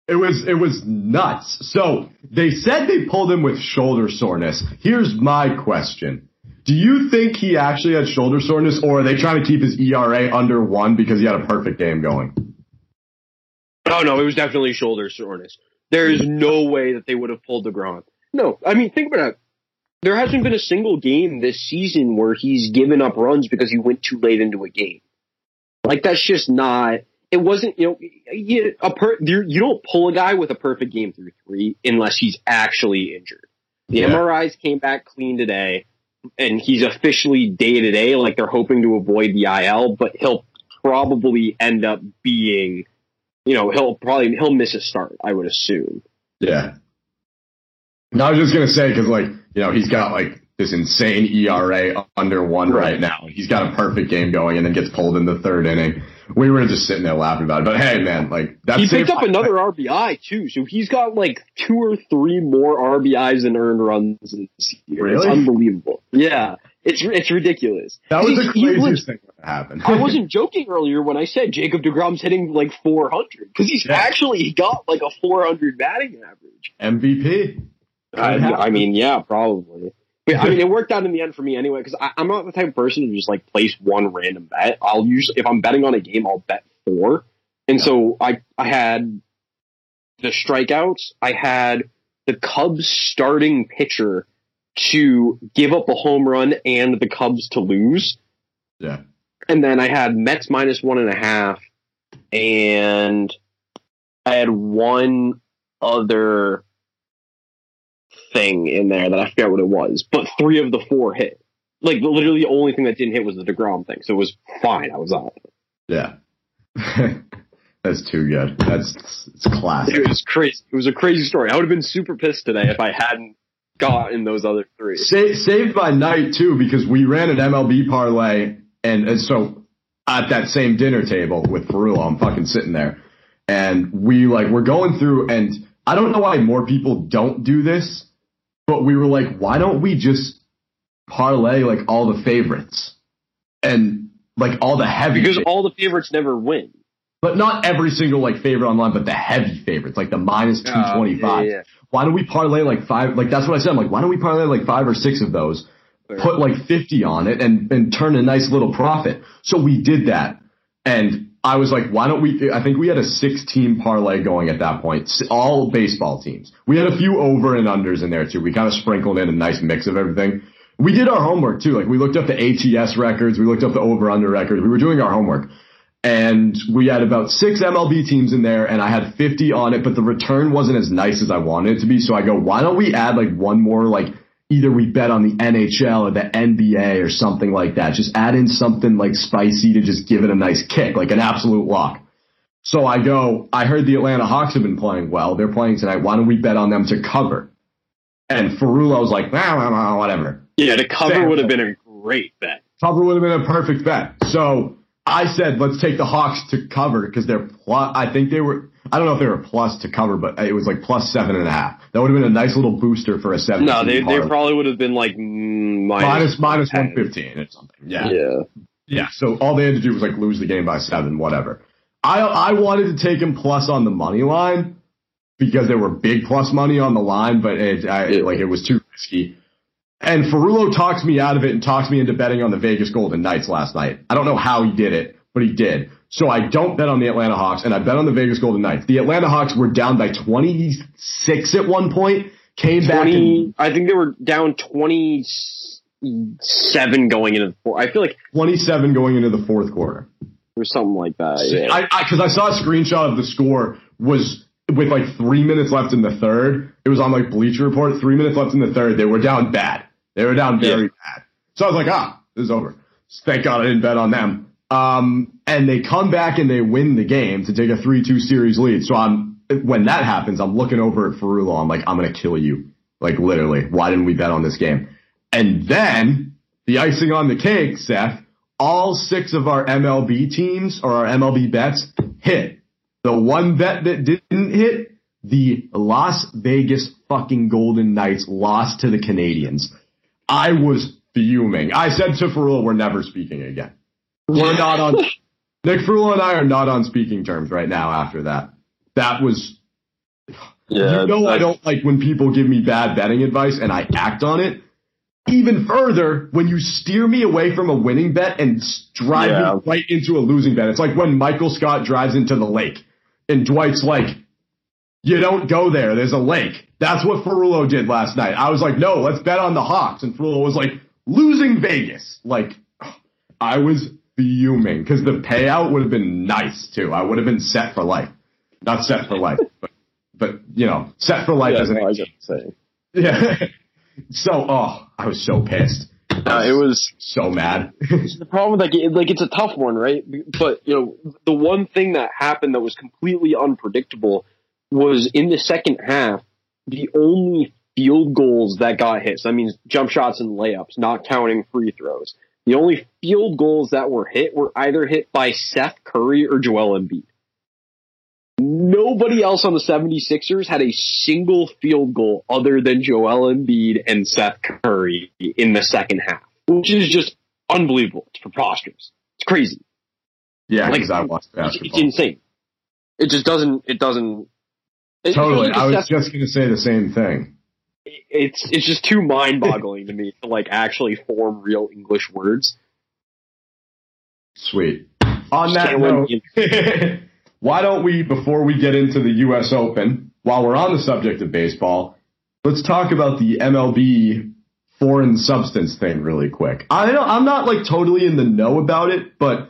It was it was nuts. So they said they pulled him with shoulder soreness. Here's my question. Do you think he actually had shoulder soreness or are they trying to keep his ERA under one because he had a perfect game going? Oh no, it was definitely shoulder soreness. There is no way that they would have pulled the DeGrom. No, I mean think about it. There hasn't been a single game this season where he's given up runs because he went too late into a game. Like that's just not it wasn't, you know, you, a per, you don't pull a guy with a perfect game through three unless he's actually injured. The yeah. MRIs came back clean today, and he's officially day to day. Like they're hoping to avoid the IL, but he'll probably end up being, you know, he'll probably he'll miss a start. I would assume. Yeah. No, I was just gonna say because like you know he's got like this insane ERA under one right. right now. He's got a perfect game going, and then gets pulled in the third inning we were just sitting there laughing about it. But hey, man, like that's he picked up another RBI too, so he's got like two or three more RBIs and earned runs this year. Really? It's unbelievable. Yeah, it's it's ridiculous. That was the craziest thing that happen. I wasn't joking earlier when I said Jacob DeGrom's hitting like 400 because he's Yeah. actually got like a 400 batting average. MVP. I, I mean, yeah, probably. But, I mean, it worked out in the end for me anyway because I'm not the type of person to just like place one random bet. I'll usually, if I'm betting on a game, I'll bet four. And so I, I had the strikeouts. I had the Cubs starting pitcher to give up a home run and the Cubs to lose. Yeah. And then I had Mets minus one and a half, and I had one other thing in there that I forget what it was, but three of the four hit. Like literally, the only thing that didn't hit was the Degrom thing, so it was fine. I was on. Yeah. That's too good. That's it's classic. It was crazy. It was a crazy story. I would have been super pissed today if I hadn't gotten those other three. Sa- saved by night too because we ran an MLB parlay and, and so at that same dinner table with Ferrullo, I'm fucking sitting there and we like we're going through and I don't know why more people don't do this, but we were like, why don't we just parlay like all the favorites and like all the heavy Because shit. all the favorites never win. but not every single like favorite online, but the heavy favorites, like the minus oh, two twenty five. Yeah, yeah, Why don't we parlay like five? Like that's what I said. I'm like, why don't we parlay like five or six of those? put like 50 on it and, and turn a nice little profit. So we did that. And I was like, why don't we, I think we had a six team parlay going at that point, all baseball teams. We had a few over and unders in there too. We kind of sprinkled in a nice mix of everything. We did our homework too. Like we looked up the ATS records. We looked up the over under records. We were doing our homework and we had about six MLB teams in there and I had 50 on it, but the return wasn't as nice as I wanted it to be. So I go, why don't we add like one more, like either we bet on the NHL or the NBA or something like that. Just add in something like spicy to just give it a nice kick, like an absolute lock. So I go, I heard the Atlanta Hawks have been playing well. They're playing tonight. Why don't we bet on them to cover? And Ferrullo was like, nah, nah, nah, whatever Yeah, to cover Fair. would have been a great bet. cover would have been a perfect bet. So I said, let's take the Hawks to cover because they're plus. I think they were. I don't know if they were plus to cover, but it was like plus seven and a half. That would have been a nice little booster for a seven. No, they they probably would have been like minus minus 10. one fifteen or something. Yeah. Yeah. yeah, So all they had to do was like lose the game by seven, whatever. I I wanted to take him plus on the money line because there were big plus money on the line, but it, I, Yeah. like it was too risky. And Ferrullo talked me out of it and talked me into betting on the Vegas Golden Knights last night. I don't know how he did it, but he did. So I don't bet on the Atlanta Hawks and I bet on the Vegas Golden Knights. The Atlanta Hawks were down by 26 at one point, came back and I think they were down twenty seven going into the fourth. I feel like 27 going into the fourth quarter. was something like that. Yeah. I because I, saw a screenshot of the score was with like three minutes left in the third. It was on like Bleacher Report. Three minutes left in the third. They were down bad. They were down very bad. So I was like, ah, this is over. Thank God I didn't bet on them. Um, and they come back and they win the game to take a three-two series lead. So I'm when that happens, I'm looking over at Ferrullo. I'm like, I'm gonna kill you. Like literally, why didn't we bet on this game? And then the icing on the cake, Seth, all six of our MLB teams or our MLB bets hit. The one bet that didn't hit, the Las Vegas fucking Golden Knights lost to the Canadiens. I was fuming. I said to Ferrullo, we're never speaking again. We're not on, Nick Ferrullo and I are not on speaking terms right now after that. That was, yeah. you know I don't like when people give me bad betting advice and I act on it. Even further, when you steer me away from a winning bet and drive Yeah. me right into a losing bet. It's like when Michael Scott drives into the lake and Dwight's like, you don't go there. There's a lake. That's what Ferrullo did last night. I was like, no, let's bet on the Hawks. And Ferrullo was like, losing Vegas. Like, I was fuming because the payout would have been nice too. I would have been set for life. Not set for life, but, but you know, set for life Yeah, as an no, I get what you're saying. yeah. So, oh, I was so pissed. Uh, it was so mad. the problem with that. Like it's a tough one, right? But you know, the one thing that happened that was completely unpredictable was in the second half. The only field goals that got hit. So that means jump shots and layups, not counting free throws. The only field goals that were hit were either hit by Seth Curry or Joel Embiid. Nobody else on the 76ers had a single field goal other than Joel Embiid and Seth Curry in the second half, which is just unbelievable. It's preposterous. It's crazy. Yeah, Like, because I watch It's, basketball. it's insane. It just doesn't. It doesn't. it- totally. it I was just- just going to say the same thing. It's it's just too mind boggling to me to like actually form real English words. Sweet. On that note, why don't we, before we get into the U.S. Open, while we're on the subject of baseball, let's talk about the MLB foreign substance thing really quick. I don't, I'm not like totally in the know about it, but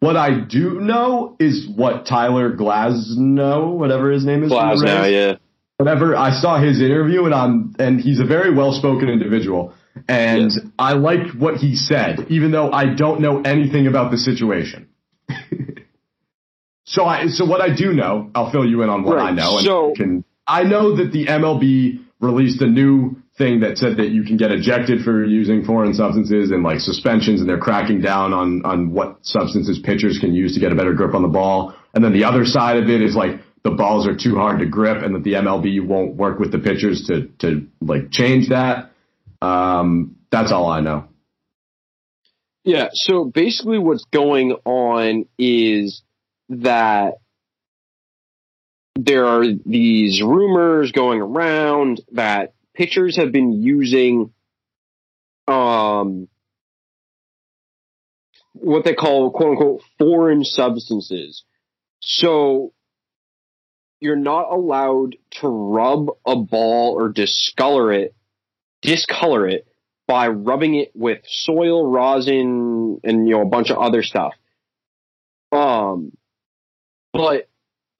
what I do know is what Tyler Glasnow, whatever his name is, from the Glasgow, Rays, yeah. Whatever. I saw his interview and I'm, and he's a very well spoken individual. And Yes. I liked what he said, even though I don't know anything about the situation. so I, so what I do know, I'll fill you in on what Right. I know. And So- can, I know that the MLB released a new thing that said that you can get ejected for using foreign substances and like suspensions and they're cracking down on, on what substances pitchers can use to get a better grip on the ball. And then the other side of it is like the balls are too hard to grip and that the MLB won't work with the pitchers to, to like change that. Um, that's all I know. Yeah, so basically what's going on is that there are these rumors going around that pitchers have been using um what they call quote unquote foreign substances. So you're not allowed to rub a ball or discolor it discolor it by rubbing it with soil, rosin, and you know a bunch of other stuff. Um, but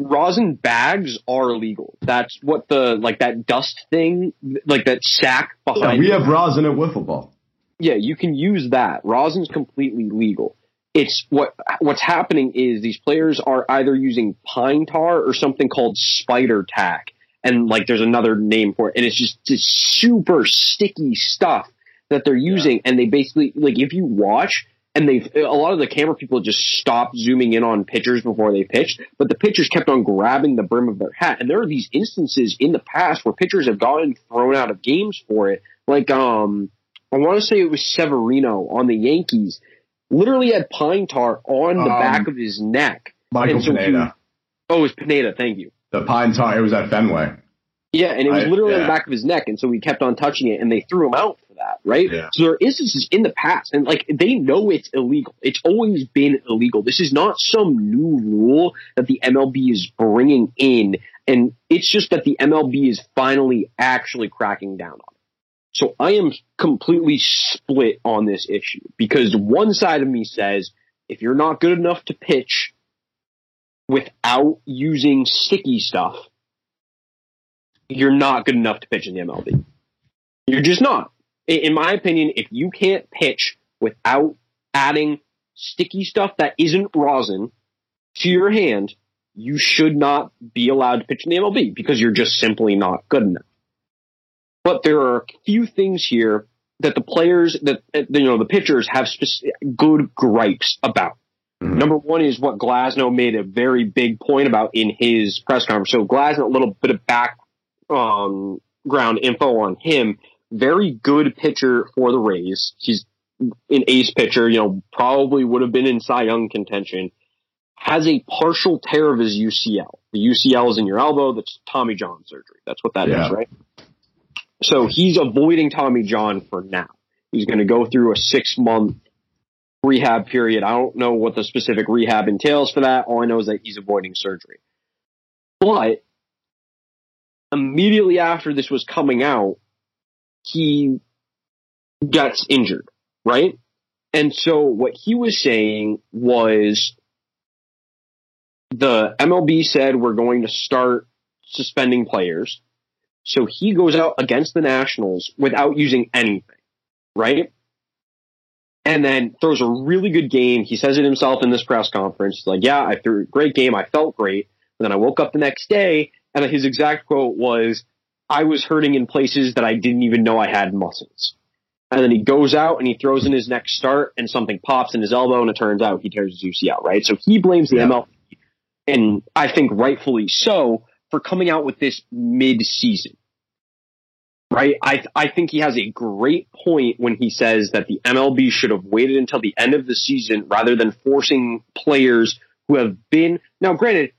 rosin bags are illegal. That's what the like that dust thing, like that sack Yeah, behind. we have rosin at wiffle ball. yeah, you can use that. Rosin's completely legal. It's what what's happening is these players are either using pine tar or something called spider tack, and like there's another name for it, and it's just this super sticky stuff that they're using, and they basically like if you watch. And they've a lot of the camera people just stopped zooming in on pitchers before they pitched, but the pitchers kept on grabbing the brim of their hat. And there are these instances in the past where pitchers have gotten thrown out of games for it. Like, um, I want to say it was Severino on the Yankees. Literally had pine tar on the Um, back of his neck. Michael so he- Pineda. Oh, it was Pineda. Thank you. The pine tar, it was at Fenway. Yeah, and it was I- literally on the back of his neck, and so he kept on touching it, and they threw him out for that, right? Yeah. So there are instances in the past, and like they know it's illegal. It's always been illegal. This is not some new rule that the MLB is bringing in, and it's just that the MLB is finally actually cracking down on it. So I am completely split on this issue because one side of me says if you're not good enough to pitch without using sticky stuff, you're not good enough to pitch in the MLB. You're just not. In, my opinion, if you can't pitch without adding sticky stuff that isn't rosin to your hand, you should not be allowed to pitch in the MLB because you're just simply not good enough. But there are a few things here that the players that uh, you know the pitchers have spec- good gripes about. Mhm. Number one is what Glasnow made a very big point about in his press conference. So Glasnow, a little bit of back um, ground info on him. Very good pitcher for the Rays. He's an ace pitcher. You know, probably would have been in Cy Young contention. Has a partial tear of his UCL. The UCL is in your elbow. That's Tommy John surgery. That's what that is, Yeah. right? So he's avoiding Tommy John for now. He's going to go through a six month rehab period. I don't know what the specific rehab entails for that. All I know is that he's avoiding surgery. But immediately after this was coming out, he gets injured, right? And so what he was saying was the MLB said we're going to start suspending players. So he goes out against the Nationals without using anything, right? And then throws a really good game. He says it himself in this press conference. He's like, yeah, I threw a great game. I felt great. And then I woke up the next day and his exact quote was, I was hurting in places that I didn't even know I had muscles. And then he goes out and he throws in his next start and something pops in his elbow and it turns out he tears his UCL, right? So he blames the Yeah. MLB and I think rightfully so for coming out with this mid season. right? I I think he has a great point when he says that the MLB should have waited until the end of the season rather than forcing players who have been now. Granted,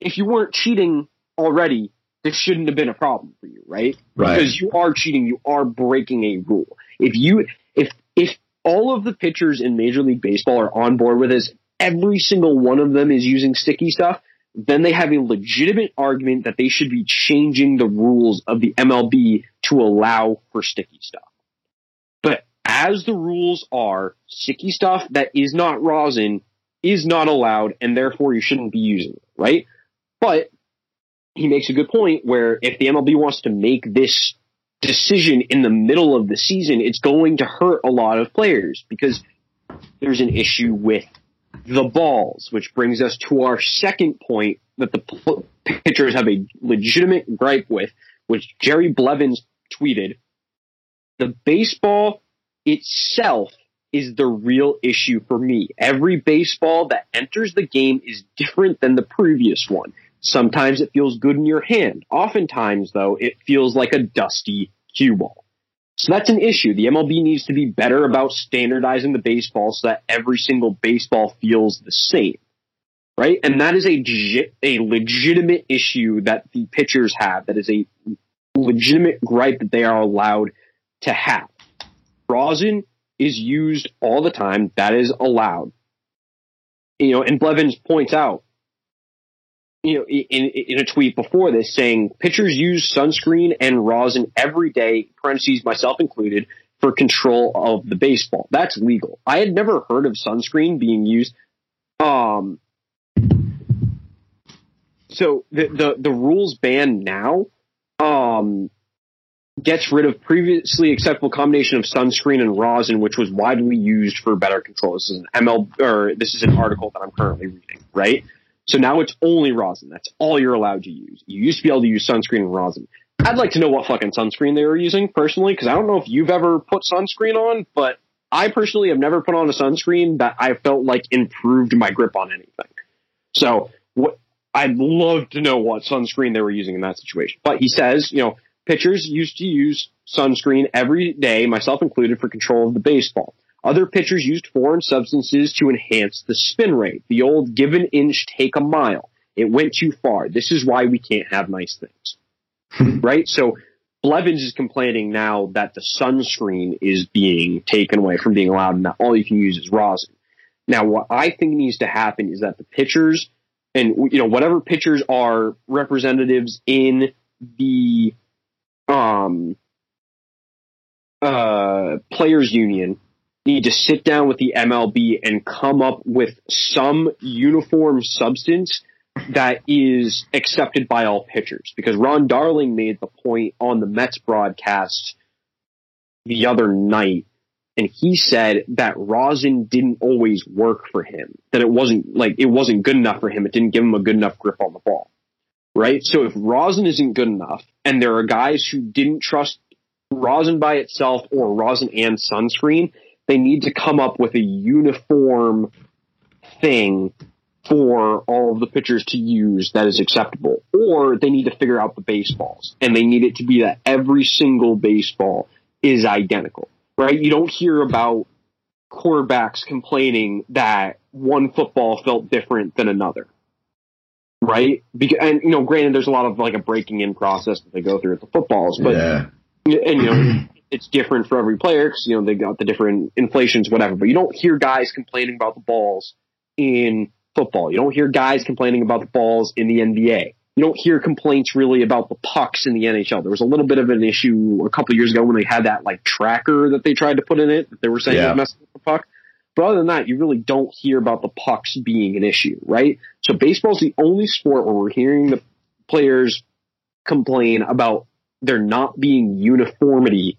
if you weren't cheating already, this shouldn't have been a problem for you, right? Right. Because you are cheating, you are breaking a rule. If you if if all of the pitchers in Major League Baseball are on board with this, every single one of them is using sticky stuff, then they have a legitimate argument that they should be changing the rules of the MLB to allow for sticky stuff. But as the rules are, sticky stuff that is not rosin is not allowed, and therefore you shouldn't be using it, right? But he makes a good point where if the MLB wants to make this decision in the middle of the season, it's going to hurt a lot of players because there's an issue with the balls, which brings us to our second point that the pitchers have a legitimate gripe with, which Jerry Blevins tweeted. The baseball itself is the real issue for me. Every baseball that enters the game is different than the previous one. Sometimes it feels good in your hand. Oftentimes, though, it feels like a dusty cue ball. So that's an issue. The MLB needs to be better about standardizing the baseball so that every single baseball feels the same. Right? And that is a, a legitimate issue that the pitchers have. That is a legitimate gripe that they are allowed to have. Rosin is used all the time. That is allowed. You know, and Blevins points out, you know, in, in a tweet before this saying pitchers use sunscreen and rosin every day, parentheses myself included, for control of the baseball. That's legal. I had never heard of sunscreen being used. Um, so the, the, the rules ban now, um, gets rid of previously acceptable combination of sunscreen and rosin, which was widely used for better control. This is an ML, or this is an article that I'm currently reading, right? So now it's only rosin. That's all you're allowed to use. You used to be able to use sunscreen and rosin. I'd like to know what fucking sunscreen they were using personally, because I don't know if you've ever put sunscreen on, but I personally have never put on a sunscreen that I felt like improved my grip on anything. So what I'd love to know what sunscreen they were using in that situation. But he says, you know, pitchers used to use sunscreen every day, myself included, for control of the baseball. Other pitchers used foreign substances to enhance the spin rate. The old give an inch, take a mile. It went too far. This is why we can't have nice things. right? So Blevins is complaining now that the sunscreen is being taken away from being allowed and that all you can use is rosin. Now, what I think needs to happen is that the pitchers and, you know, whatever pitchers are representatives in the, um, uh, players union need to sit down with the MLB and come up with some uniform substance that is accepted by all pitchers. Because Ron Darling made the point on the Mets broadcast the other night, and he said that rosin didn't always work for him. That it wasn't like it wasn't good enough for him. It didn't give him a good enough grip on the ball. Right? So if rosin isn't good enough, and there are guys who didn't trust rosin by itself or rosin and sunscreen, they need to come up with a uniform thing for all of the pitchers to use that is acceptable. Or they need to figure out the baseballs. And they need it to be that every single baseball is identical. Right? You don't hear about quarterbacks complaining that one football felt different than another. Right? Because, and you know, granted there's a lot of like a breaking in process that they go through with the footballs, but yeah. and you know it's different for every player because you know they got the different inflations, whatever. But you don't hear guys complaining about the balls in football. You don't hear guys complaining about the balls in the NBA. You don't hear complaints really about the pucks in the NHL. There was a little bit of an issue a couple years ago when they had that like tracker that they tried to put in it that they were saying Yeah. was messing with the puck. But other than that, you really don't hear about the pucks being an issue, right? So baseball's the only sport where we're hearing the players complain about there not being uniformity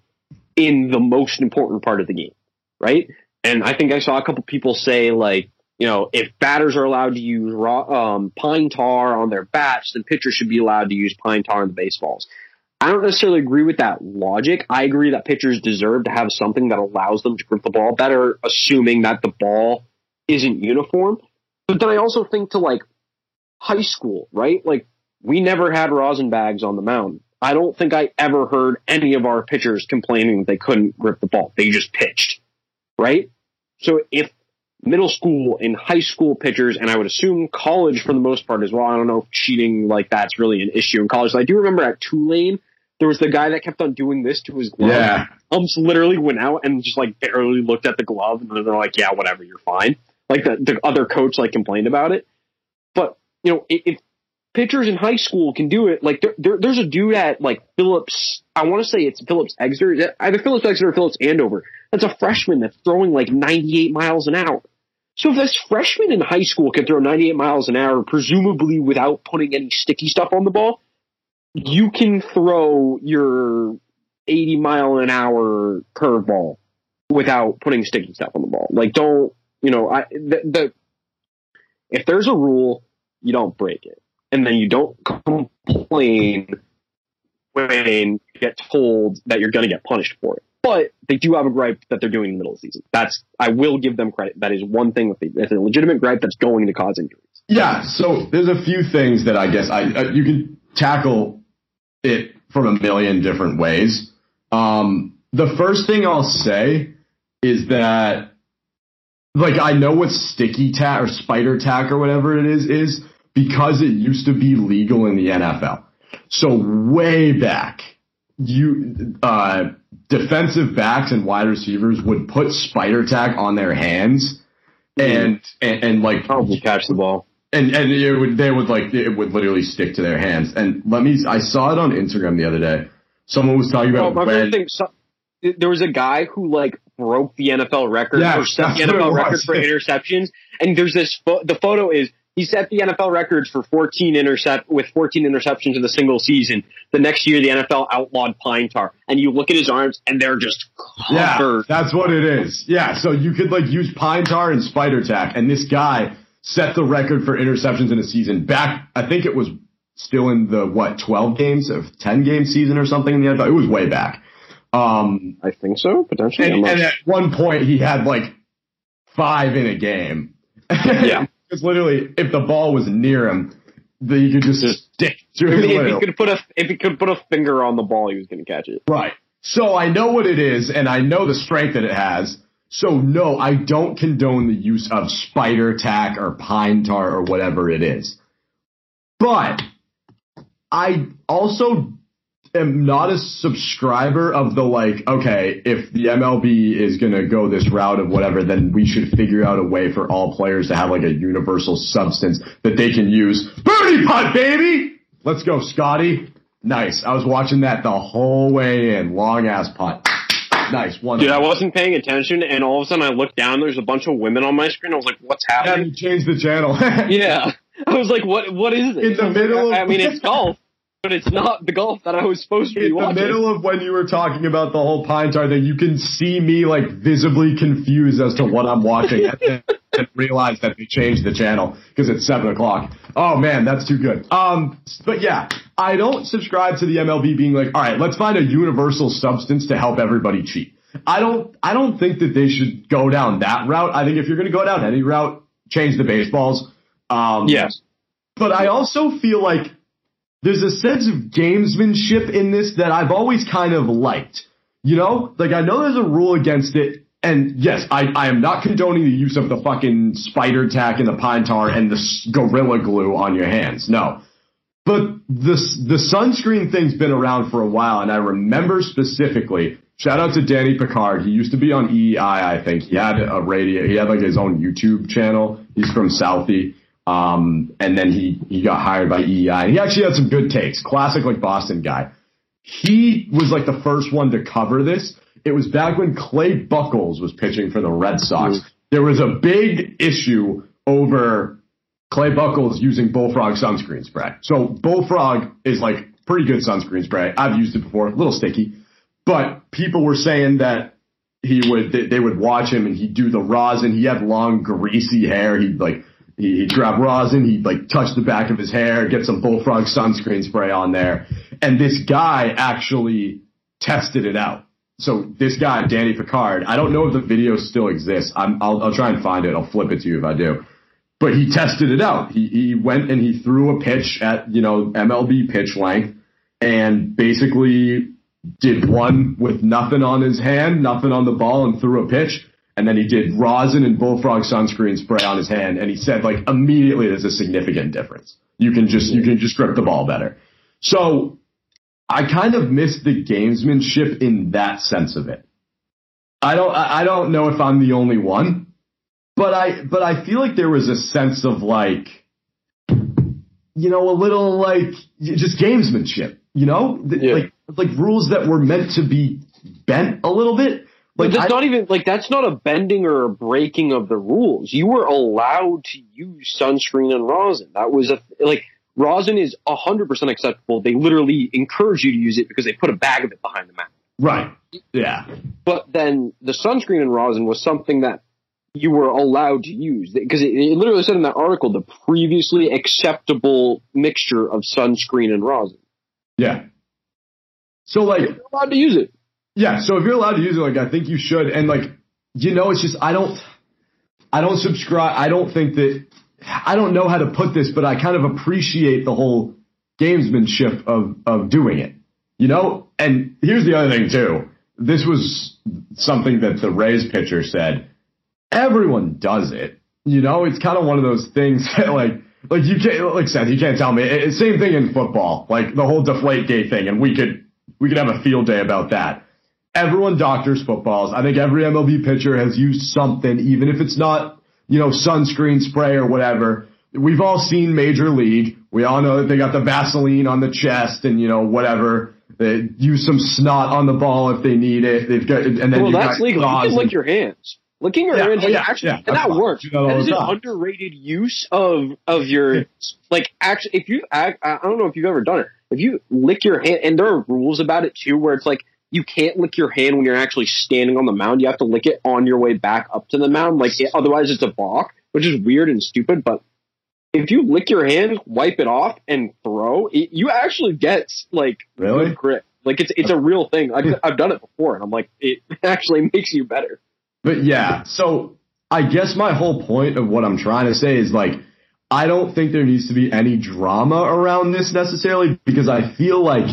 in the most important part of the game, right? And I think I saw a couple people say like, you know, if batters are allowed to use raw, um, pine tar on their bats, then pitchers should be allowed to use pine tar on the baseballs. I don't necessarily agree with that logic. I agree that pitchers deserve to have something that allows them to grip the ball better, assuming that the ball isn't uniform. But then I also think to like high school, right? Like we never had rosin bags on the mound I don't think I ever heard any of our pitchers complaining that they couldn't grip the ball. They just pitched, right? So if middle school and high school pitchers, and I would assume college for the most part as well. I don't know if cheating like that's really an issue in college. I do remember at Tulane, there was the guy that kept on doing this to his glove. Yeah. Umps literally went out and just like barely looked at the glove, and they're like, "Yeah, whatever, you're fine." Like the, the other coach like complained about it, but you know if, pitchers in high school can do it, like there, there, there's a dude at like Phillips. I want to say it's Phillips Exeter, either Phillips Exeter or Phillips Andover. That's a freshman that's throwing like 98 miles an hour. So if this freshman in high school can throw 98 miles an hour, presumably without putting any sticky stuff on the ball, you can throw your 80 mile an hour curveball without putting sticky stuff on the ball. Like, don't, you know, I, the, the, if there's a rule, you don't break it. And then you don't complain when you get told that you're going to get punished for it. But they do have a gripe that they're doing in the middle of the season. That's, I will give them credit. That is one thing with it's a legitimate gripe that's going to cause injuries. Yeah. So there's a few things that I guess I, uh, you can tackle it from a million different ways. Um, the first thing I'll say is that, like, I know what sticky tack or spider tack or whatever it is is because it used to be legal in the NFL. So way back, you uh, defensive backs and wide receivers would put spider tack on their hands and and, and like probably catch the ball and and it would they would like it would literally stick to their hands. And let me I saw it on Instagram the other day. Someone was talking about oh, when, thing, so, there was a guy who like broke the NFL record yeah, or set the NFL record for interceptions. And there's this fo- the photo is he set the NFL records for 14 intercept with 14 interceptions in a single season. The next year, the NFL outlawed pine tar, and you look at his arms, and they're just covered. Yeah, that's what it is. Yeah, so you could like use pine tar and spider tack, and this guy set the record for interceptions in a season back. I think it was still in the what 12 games of 10 game season or something in the NFL. It was way back. Um, I think so, potentially. And, and, at one point, he had like five in a game. Yeah, because literally, if the ball was near him, the, you could just, just stick through if, if he could put a if he could put a finger on the ball, he was going to catch it. Right. So I know what it is, and I know the strength that it has. So no, I don't condone the use of spider tack or pine tar or whatever it is. But I also am not a subscriber of the like, okay, if the MLB is going to go this route of whatever, then we should figure out a way for all players to have like a universal substance that they can use. Birdie putt, baby! Let's go, Scotty. Nice. I was watching that the whole way in. Long ass putt. Nice one. Dude, I wasn't paying attention, and all of a sudden I looked down. There's a bunch of women on my screen. I was like, "What's happening?" Yeah, you changed the channel. yeah, I was like, "What? What is it?" In the middle. I, I mean, it's golf, but it's not the golf that I was supposed to be In watching. the middle of when you were talking about the whole pine tar thing, you can see me like visibly confused as to what I'm watching. and realize that they changed the channel because it's seven o'clock. Oh man, that's too good. Um, but yeah, I don't subscribe to the MLB being like, all right, let's find a universal substance to help everybody cheat. I don't, I don't think that they should go down that route. I think if you're going to go down any route, change the baseballs. Um, yes. But I also feel like there's a sense of gamesmanship in this that I've always kind of liked. You know, like I know there's a rule against it, and yes, I, I am not condoning the use of the fucking spider tack and the pine tar and the gorilla glue on your hands. No. But the, the sunscreen thing's been around for a while, and I remember specifically, shout out to Danny Picard. He used to be on EEI, I think. He had a radio, he had like his own YouTube channel. He's from Southie. Um, and then he, he got hired by EEI. And he actually had some good takes. Classic like Boston guy. He was like the first one to cover this it was back when Clay Buchholz was pitching for the Red Sox. Mm-hmm. There was a big issue over Clay Buchholz using Bullfrog sunscreen spray. So Bullfrog is like pretty good sunscreen spray. I've used it before, a little sticky, but people were saying that he would they would watch him and he'd do the rosin. He had long greasy hair. He'd like he'd grab rosin, he'd like touch the back of his hair, get some Bullfrog sunscreen spray on there, and this guy actually tested it out so this guy, Danny Picard, I don't know if the video still exists. i will I'll try and find it. I'll flip it to you if I do. But he tested it out. He, he went and he threw a pitch at, you know, MLB pitch length and basically did one with nothing on his hand, nothing on the ball, and threw a pitch. And then he did rosin and bullfrog sunscreen spray on his hand, and he said like immediately there's a significant difference. You can just you can just grip the ball better. So I kind of miss the gamesmanship in that sense of it. I don't I don't know if I'm the only one, but I but I feel like there was a sense of like you know a little like just gamesmanship, you know, Yeah. like like rules that were meant to be bent a little bit. Like that's I- not even like that's not a bending or a breaking of the rules. You were allowed to use sunscreen and rosin. That was a like rosin is hundred percent acceptable. They literally encourage you to use it because they put a bag of it behind the mat. right, yeah, But then the sunscreen and rosin was something that you were allowed to use because it, it literally said in that article the previously acceptable mixture of sunscreen and rosin. yeah. So like You're allowed to use it. Yeah, so if you're allowed to use it, like I think you should. And like, you know, it's just I don't, I don't subscribe. I don't think that I don't know how to put this, but I kind of appreciate the whole gamesmanship of of doing it. You know, and here's the other thing too. This was something that the Rays pitcher said. Everyone does it. You know, it's kind of one of those things that like. Like you can't, like Seth, you can't tell me. It, same thing in football, like the whole deflate gate thing, and we could, we could have a field day about that everyone doctors footballs. I think every MLB pitcher has used something, even if it's not, you know, sunscreen spray or whatever. We've all seen Major League. We all know that they got the Vaseline on the chest and, you know, whatever. They use some snot on the ball if they need it. They've got, and then Well, you that's got legal. You can lick and- your hands. Licking your Yeah, hands oh, yeah, actually yeah, and that works. That That is an underrated use of of your like actually if you I, I don't know if you've ever done it. If you lick your hand and there are rules about it too where it's like you can't lick your hand when you're actually standing on the mound. You have to lick it on your way back up to the mound. Like it, otherwise it's a balk, which is weird and stupid, but if you lick your hand, wipe it off, and throw, it, you actually get like Really? grip. Like it's it's a real thing. I've, I've done it before, and I'm like, it actually makes you better. But yeah, so I guess my whole point of what I'm trying to say is like, I don't think there needs to be any drama around this necessarily because I feel like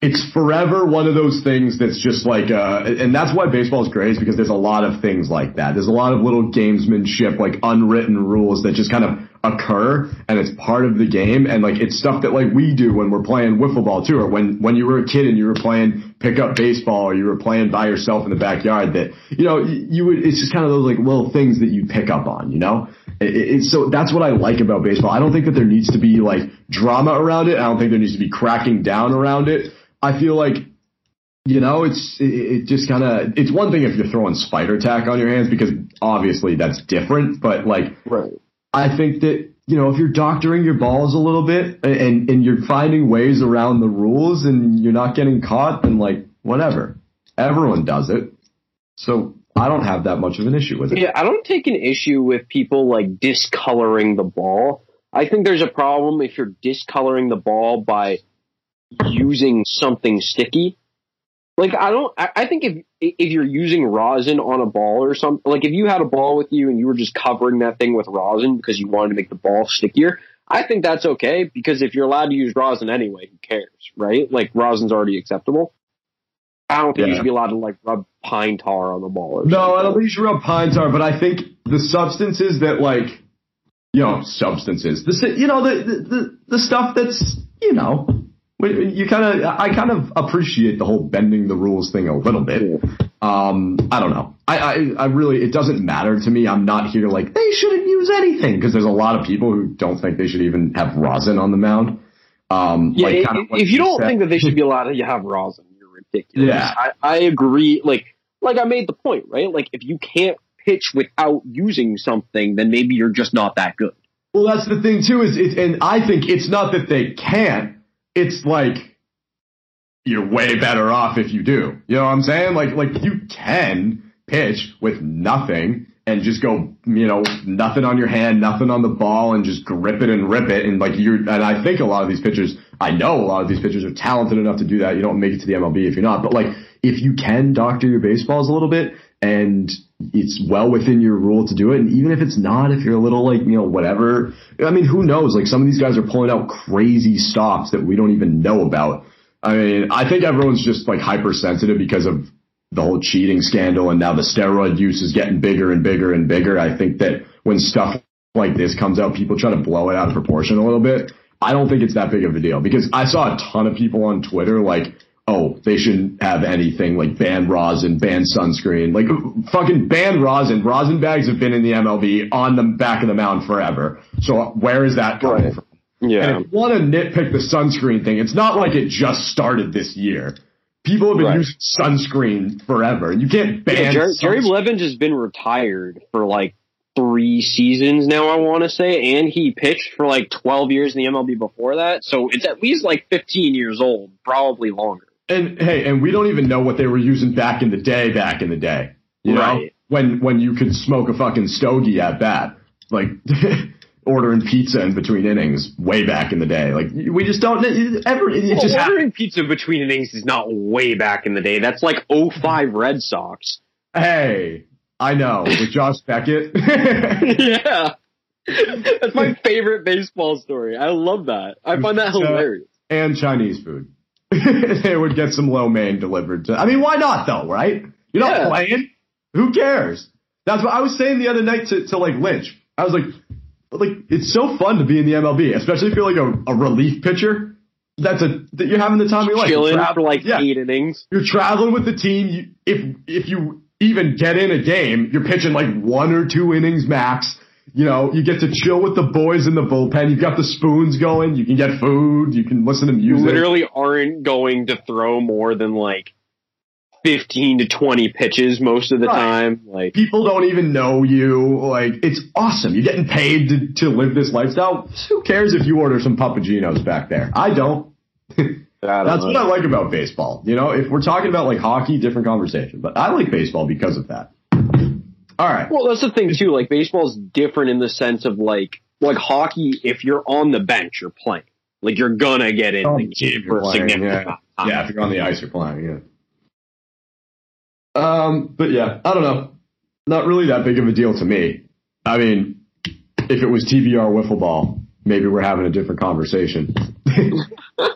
it's forever one of those things that's just like, uh, and that's why baseball is great is because there's a lot of things like that. There's a lot of little gamesmanship, like unwritten rules that just kind of occur and it's part of the game. And like, it's stuff that like we do when we're playing wiffle ball too, or when, when you were a kid and you were playing pickup baseball or you were playing by yourself in the backyard that, you know, you would, it's just kind of those like little things that you pick up on, you know? It, it, so that's what I like about baseball. I don't think that there needs to be like drama around it. I don't think there needs to be cracking down around it. I feel like you know, it's it, it just kind of it's one thing if you're throwing spider tack on your hands because obviously that's different. But like, Right. I think that you know if you're doctoring your balls a little bit and and you're finding ways around the rules and you're not getting caught, then like whatever, everyone does it. So I don't have that much of an issue with it. Yeah, I don't take an issue with people like discoloring the ball. I think there's a problem if you're discoloring the ball by using something sticky. Like I don't. I, I think if if you're using rosin on a ball or something, like if you had a ball with you and you were just covering that thing with rosin because you wanted to make the ball stickier, I think that's okay because if you're allowed to use rosin anyway, who cares, right? Like rosin's already acceptable. I don't think you should be allowed to like rub pine tar on the ball. Or No, something. I don't think you should rub pine tar, but I think the substances that like, you know, substances, the you know the the the, stuff that's you know, you kind of I kind of appreciate the whole bending the rules thing a little bit. Um, I don't know. I, I I really it doesn't matter to me. I'm not here like they shouldn't use anything because there's a lot of people who don't think they should even have rosin on the mound. Um, Yeah, like i- kind of what if you don't said. think that they should be allowed to have rosin, you're ridiculous. Yeah. I, I agree. Like, like I made the point, right? Like, if you can't pitch without using something, then maybe you're just not that good. Well, that's the thing too. Is it, and I think it's not that they can't. It's like you're way better off if you do. You know what I'm saying? Like, like you can pitch with nothing and just go, you know, nothing on your hand, nothing on the ball, and just grip it and rip it. And like you're, and I think a lot of these pitchers, I know a lot of these pitchers are talented enough to do that. You don't make it to the MLB if you're not. But like, if you can doctor your baseballs a little bit and it's well within your rule to do it. And even if it's not, if you're a little like, you know, whatever, I mean, who knows? Like some of these guys are pulling out crazy stops that we don't even know about. I mean, I think everyone's just like hypersensitive because of the whole cheating scandal and now the steroid use is getting bigger and bigger and bigger. I think that when stuff like this comes out, people try to blow it out of proportion a little bit. I don't think it's that big of a deal because I saw a ton of people on Twitter like, oh, they shouldn't have anything like ban rosin, ban sunscreen, like fucking ban rosin. Rosin bags have been in the MLB on the back of the mound forever. So where is that coming Right. from? Yeah. And if you want to nitpick the sunscreen thing, it's not like it just started this year. People have been Right. using sunscreen forever. You can't ban Yeah, Jerry, Jerry. Blevins has been retired for like three seasons now, I want to say, and he pitched for like 12 years in the MLB before that. So it's at least like 15 years old, probably longer. And hey, and we don't even know what they were using back in the day. Back in the day, you know, when when you could smoke a fucking stogie at bat, like ordering pizza in between innings, way back in the day. Like we just don't ever. It Well, just ordering pizza between innings is not way back in the day. That's like 05 Red Sox. Hey, I know with Josh Beckett. yeah. That's my favorite baseball story. I love that. I find that Uh, hilarious. and Chinese food. they would get some lo mein delivered to. I mean, why not though, right? You're not Yeah. playing. Who cares? That's what I was saying the other night to, to like Lynch. I was like, like it's so fun to be in the MLB, especially if you're like a, a relief pitcher. That's a that you're having the time of your life. Chilling You're tra- for like yeah, eight innings. you're traveling with the team. You, if if you even get in a game, you're pitching like one or two innings max. You know, you get to chill with the boys in the bullpen. You've got the spoons going. You can get food. You can listen to music. You literally aren't going to throw more than like 15 to 20 pitches most of the Right. time. Like, people don't even know you. Like, it's awesome. You're getting paid to, to live this lifestyle. Who cares if you order some Papa Gino's back there? I don't. That's what I like about baseball. You know, if we're talking about like hockey, different conversation. But I like baseball because of that. All right. Well, that's the thing too. Like baseball's different in the sense of like like hockey. If you're on the bench, you're playing. Like you're gonna get in Oh, the game you're for a playing, significant yeah. amount. Yeah, if you're on the ice, you're playing. Yeah. Um, but yeah, I don't know. Not really that big of a deal to me. I mean, if it was TBR wiffle ball, maybe we're having a different conversation.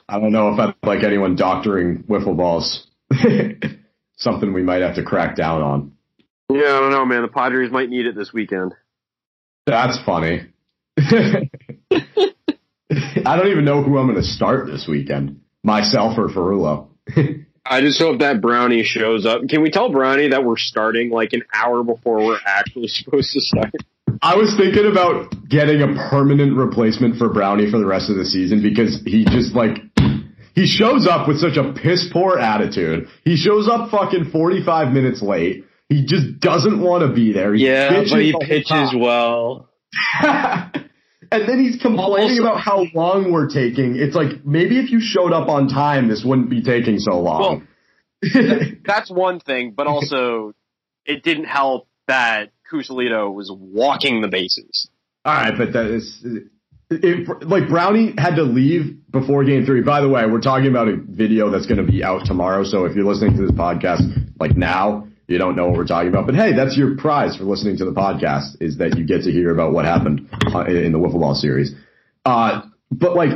I don't know if I'd like anyone doctoring wiffle balls. Something we might have to crack down on. Yeah, I don't know, man. The Padres might need it this weekend. That's funny. I don't even know who I'm going to start this weekend. Myself or Ferrullo. I just hope that Brownie shows up. Can we tell Brownie that we're starting like an hour before we're actually supposed to start? I was thinking about getting a permanent replacement for Brownie for the rest of the season because he just like he shows up with such a piss poor attitude. He shows up fucking 45 minutes late. He just doesn't want to be there. He bitches the whole time. well. and then he's complaining Also- about how long we're taking. It's like maybe if you showed up on time, this wouldn't be taking so long. That's one thing, but also it didn't help that Cusalito was walking the bases. All right, but that is it, like Brownie had to leave before game three. By the way, we're talking about a video that's going to be out tomorrow. So if you're listening to this podcast like now, you don't know what we're talking about. But hey, that's your prize for listening to the podcast is that you get to hear about what happened uh, in the wiffle ball series. Uh, but like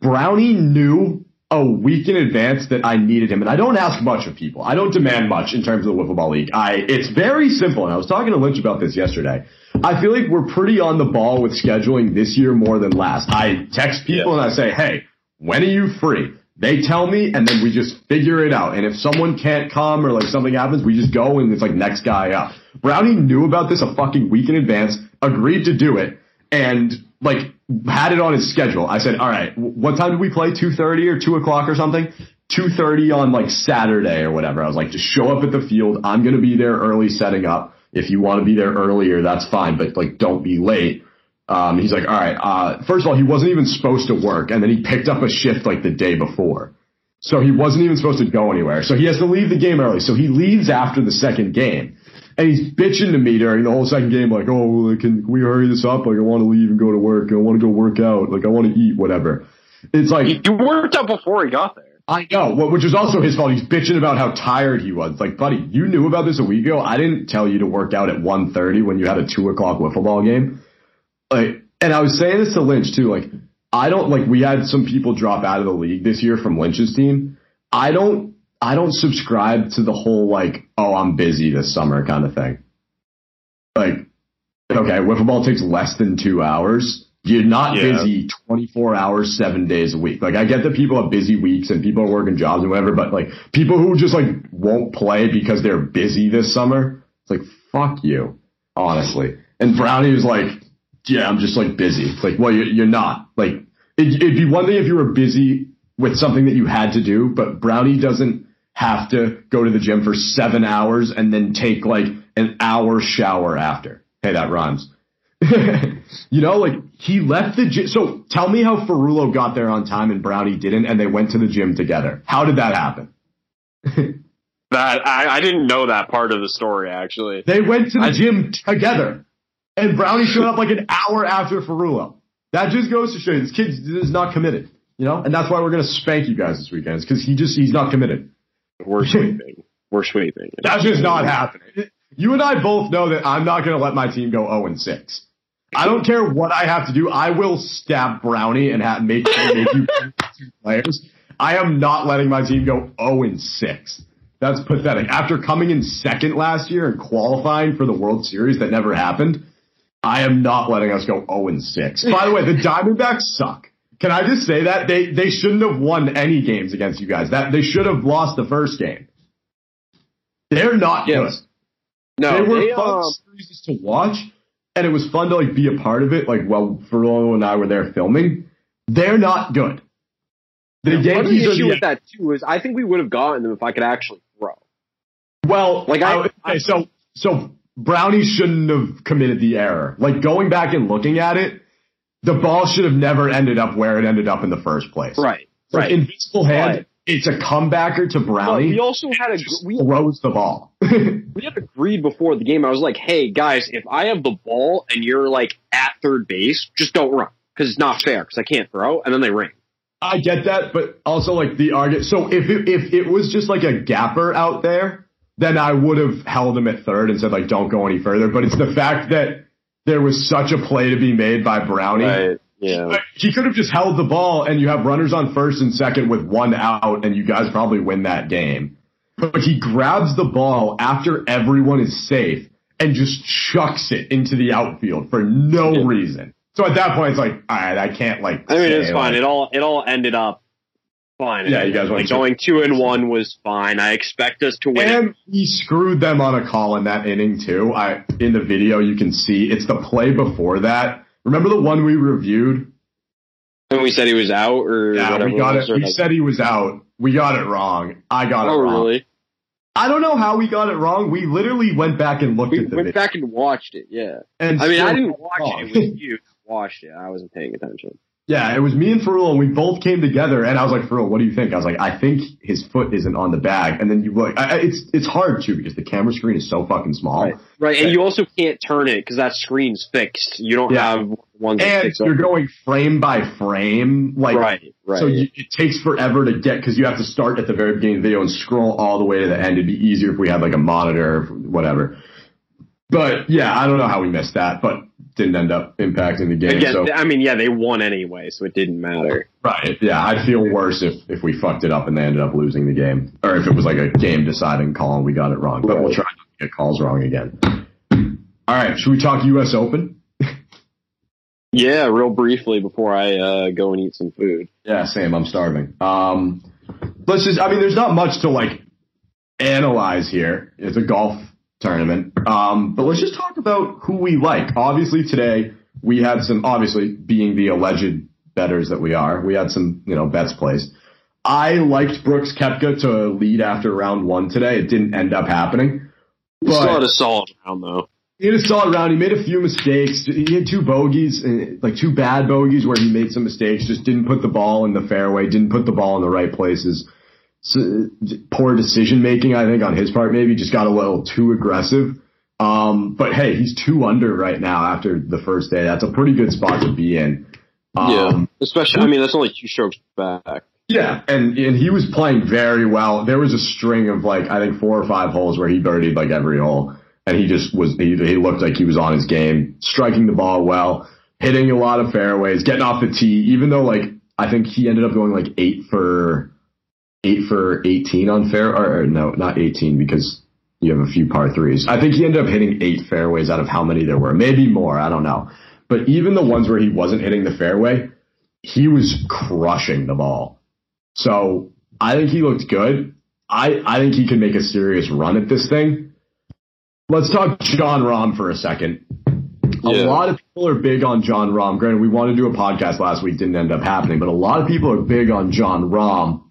Brownie knew a week in advance that I needed him, and I don't ask much of people. I don't demand much in terms of the wiffle ball league. I it's very simple, and I was talking to Lynch about this yesterday. I feel like we're pretty on the ball with scheduling this year more than last. I text people and I say, "Hey, when are you free?" They tell me, and then we just figure it out. And if someone can't come or like something happens, we just go and it's like next guy up. Brownie knew about this a fucking week in advance, agreed to do it, and like had it on his schedule. I said, all right, what time do we play? 2.30 or 2 o'clock or something? 2.30 on like Saturday or whatever. I was like, just show up at the field. I'm going to be there early setting up. If you want to be there earlier, that's fine, but like don't be late. Um, he's like, all right, uh, first of all, he wasn't even supposed to work. And then he picked up a shift like the day before. So he wasn't even supposed to go anywhere. So he has to leave the game early. So he leaves after the second game. And he's bitching to me during the whole second game, like, oh, can, can we hurry this up? Like, I want to leave and go to work. I want to go work out. Like, I want to eat, whatever. It's like, You worked out before he got there. I know, which is also his fault. He's bitching about how tired he was. Like, buddy, you knew about this a week ago. I didn't tell you to work out at 1.30 when you had a 2 o'clock wiffle ball game. Like, and I was saying this to Lynch too, like, I don't like we had some people drop out of the league this year from Lynch's team. I don't I don't subscribe to the whole like, oh, I'm busy this summer kind of thing. Like, okay, wiffle ball takes less than two hours. You're not Yeah. busy 24 hours, seven days a week. Like, I get that people have busy weeks and people are working jobs and whatever, but like, people who just like won't play because they're busy this summer, it's like, fuck you, honestly. And Brownie was like, yeah, I'm just like busy. It's like, well, you're, you're not. Like, it, it'd be one thing if you were busy with something that you had to do, but Brownie doesn't have to go to the gym for seven hours and then take like an hour shower after. Hey, that rhymes. you know, like he left the gym. So tell me how Ferrullo got there on time and Brownie didn't, and they went to the gym together. How did that happen? That I, I didn't know that part of the story actually. They went to the gym together, and Brownie showed up like an hour after Ferrullo. That just goes to show you this kid is not committed. You know, and that's why we're gonna spank you guys this weekend, because he just he's not committed. We're sweeping. We're sweeping. That's just not happening. You and I both know that I'm not going to let my team go 0 and 6. I don't care what I have to do. I will stab Brownie and have, make, make you two players. I am not letting my team go 0 and 6. That's pathetic. After coming in second last year and qualifying for the World Series that never happened, I am not letting us go 0 and 6. By the way, the Diamondbacks suck. Can I just say that they they shouldn't have won any games against you guys. That they should have lost the first game. They're not Yes. good. No, they were they, fun um, series to watch, and it was fun to like be a part of it. Like while Fernando and I were there filming, they're not good. The part of the issue the, with that too is I think we would have gotten them if I could actually throw. well. Like, I- I- okay, so so Brownie shouldn't have committed the error. Like going back and looking at it, the ball should have never ended up where it ended up in the first place. Right. Right. invisible hand. Right. It's a comebacker to But Brownie. we also had a we throws the ball. we had agreed before the game. I was like, "Hey guys, if I have the ball and you're like at third base, just don't run because it's not fair because I can't throw." And then they ring. I get that, but also like the argument. So if it, if it was just like a gapper out there, then I would have held him at third and said like, don't go any further. But it's the fact that there was such a play to be made by Brownie. Yeah. He could have just held the ball and you have runners on first and second with one out and you guys probably win that game. But he grabs the ball after everyone is safe and just chucks it into the outfield for no Yeah. reason. So at that point, it's like, all right, I can't like. I mean, it's fine. like- It all it all ended up fine. Yeah, you guys went like going two and one was fine. I expect us to win. it. And he screwed them on a call in that inning too. I in the video you can see it's the play before that. Remember the one we reviewed? And we said he was out, or Yeah, we got was, it. We like- said he was out. We got it wrong. I got oh, it wrong. really? I don't know how we got it wrong. We literally went back and looked We at the We went video. back and watched it. Yeah. and I mean, I didn't watch wrong. it. It was you watched it. I wasn't paying attention. Yeah, it was me and Ferrell, and we both came together, and I was like, Ferrell, what do you think? I was like, I think his foot isn't on the bag. And then you look, I, it's it's hard too because the camera screen is so fucking small. Right. Right. And you also can't turn it because that screen's fixed. You don't Yeah. have one And you're up. going frame by frame, like right. Right. So you, it takes forever to get because you have to start at the very beginning of the video and scroll all the way to the end. It'd be easier if we had like a monitor, or whatever. But yeah, I don't know how we missed that, but didn't end up impacting the game. Again, so I mean, yeah, they won anyway, so it didn't matter. right, yeah, I'd feel worse if if we fucked it up and they ended up losing the game, or if it was like a game deciding call and we got it wrong. But we'll try not to get calls wrong again. All right, should we talk U.S. Open? Yeah, real briefly before I uh, go and eat some food. Yeah, same. I'm starving. Um, let's just. I mean, there's not much to like analyze here. It's a golf tournament. Um, but let's just talk about who we like. Obviously, today we had some. Obviously, being the alleged betters that we are, we had some you know bets placed. I liked Brooks Koepka to lead after round one today. It didn't end up happening. We still had a solid round though. he had a solid round. He made a few mistakes. He had two bogeys, uh, like two bad bogeys where he made some mistakes. Just didn't put the ball in the fairway. Didn't put the ball in the right places. Poor decision making, I think, on his part. Maybe just got a little too aggressive. Um, but hey, he's two under right now after the first day. That's a pretty good spot to be in. Um, especially. I mean, that's only two strokes back. yeah, and and he was playing very well. There was a string of like I think four or five holes where he birdied like every hole, and he just was he, he looked like he was on his game, striking the ball well. hitting a lot of fairways, getting off the tee, even though like I think he ended up going like eight for eight for 18 on fair, or, or no, not 18 because you have a few par threes. I think he ended up hitting eight fairways out of how many there were, maybe more. I don't know. But even the ones where he wasn't hitting the fairway, he was crushing the ball. So I think he looked good. I, I think he can make a serious run at this thing. Let's talk Jon Rahm for a second. A lot of people are big on Jon Rahm. Granted, we wanted to do a podcast last week, didn't end up happening, but a lot of people are big on Jon Rahm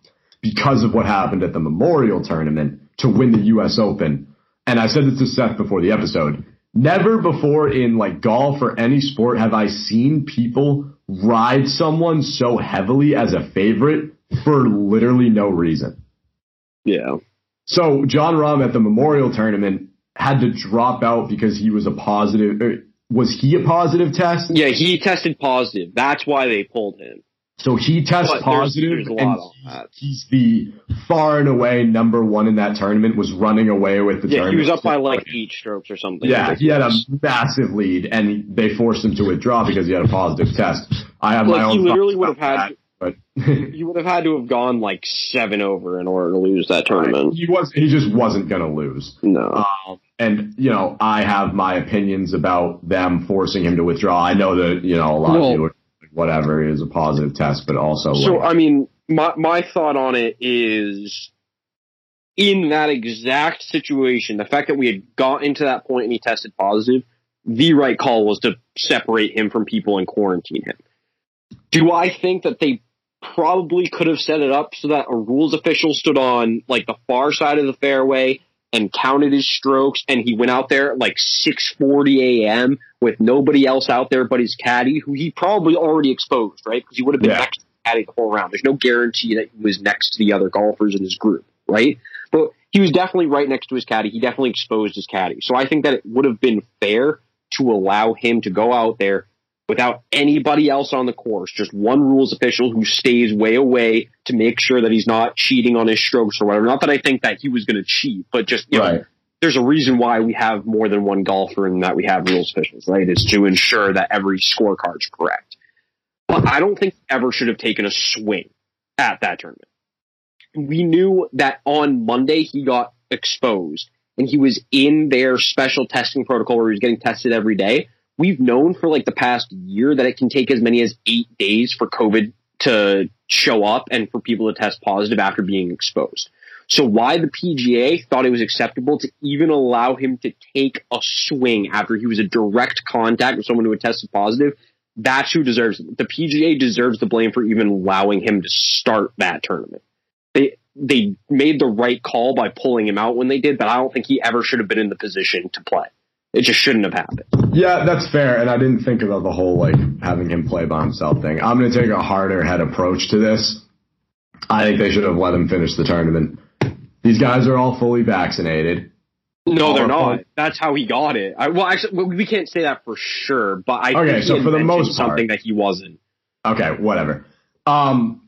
because of what happened at the Memorial Tournament to win the U.S. Open. And I said this to Seth before the episode. Never before in like golf or any sport have I seen people ride someone so heavily as a favorite for literally no reason. Yeah. So Jon Rahm at the Memorial Tournament had to drop out because he was a positive. er, Was he a positive test? Yeah, he tested positive. That's why they pulled him. So he tests But positive, there's a lot and on he's the far and away number one in that tournament. Was running away with the tournament. Yeah, he was up by like eight strokes or something. Yeah, he had a massive lead, and they forced him to withdraw because he had a positive test. I have my own. he literally would have had. that, but He would have had to have gone like seven over in order to lose that tournament. he was. He just wasn't going to lose. No. Um, and you know, I have my opinions about them forcing him to withdraw. I know that you know a lot Well- of people, are like, whatever, is a positive test, but also So like, I mean, my my thought on it is, in that exact situation, the fact that we had gotten to that point and he tested positive, the right call was to separate him from people and quarantine him. Do I think that they probably could have set it up so that a rules official stood on like the far side of the fairway and counted his strokes and he went out there at like 6:40 a.m. with nobody else out there but his caddy who he probably already exposed, right? Because he would have been Yeah. next to the caddy the whole round. There's no guarantee that he was next to the other golfers in his group, right? But he was definitely right next to his caddy. He definitely exposed his caddy. So I think that it would have been fair to allow him to go out there without anybody else on the course, just one rules official who stays way away to make sure that he's not cheating on his strokes or whatever. Not that I think that he was going to cheat, but just you know, there's a reason why we have more than one golfer and that we have rules officials, right? Is to ensure that every scorecard's correct. But I don't think he ever should have taken a swing at that tournament. We knew that on Monday he got exposed and he was in their special testing protocol where he was getting tested every day. We've known for like the past year that it can take as many as eight days for COVID to show up and for people to test positive after being exposed. So why the PGA thought it was acceptable to even allow him to take a swing after he was a direct contact with someone who had tested positive, that's who deserves. The PGA deserves the blame for even allowing him to start that tournament. They they made the right call by pulling him out when they did, but I don't think he ever should have been in the position to play. It just shouldn't have happened. Yeah, that's fair. And I didn't think about the whole like having him play by himself thing. I'm going to take a harder head approach to this. I think they should have let him finish the tournament. These guys are all fully vaccinated. No, they're not. That's how he got it. I, well, actually, we can't say that for sure, but I Okay, think so for the most part- something that he wasn't. Okay, whatever. Um,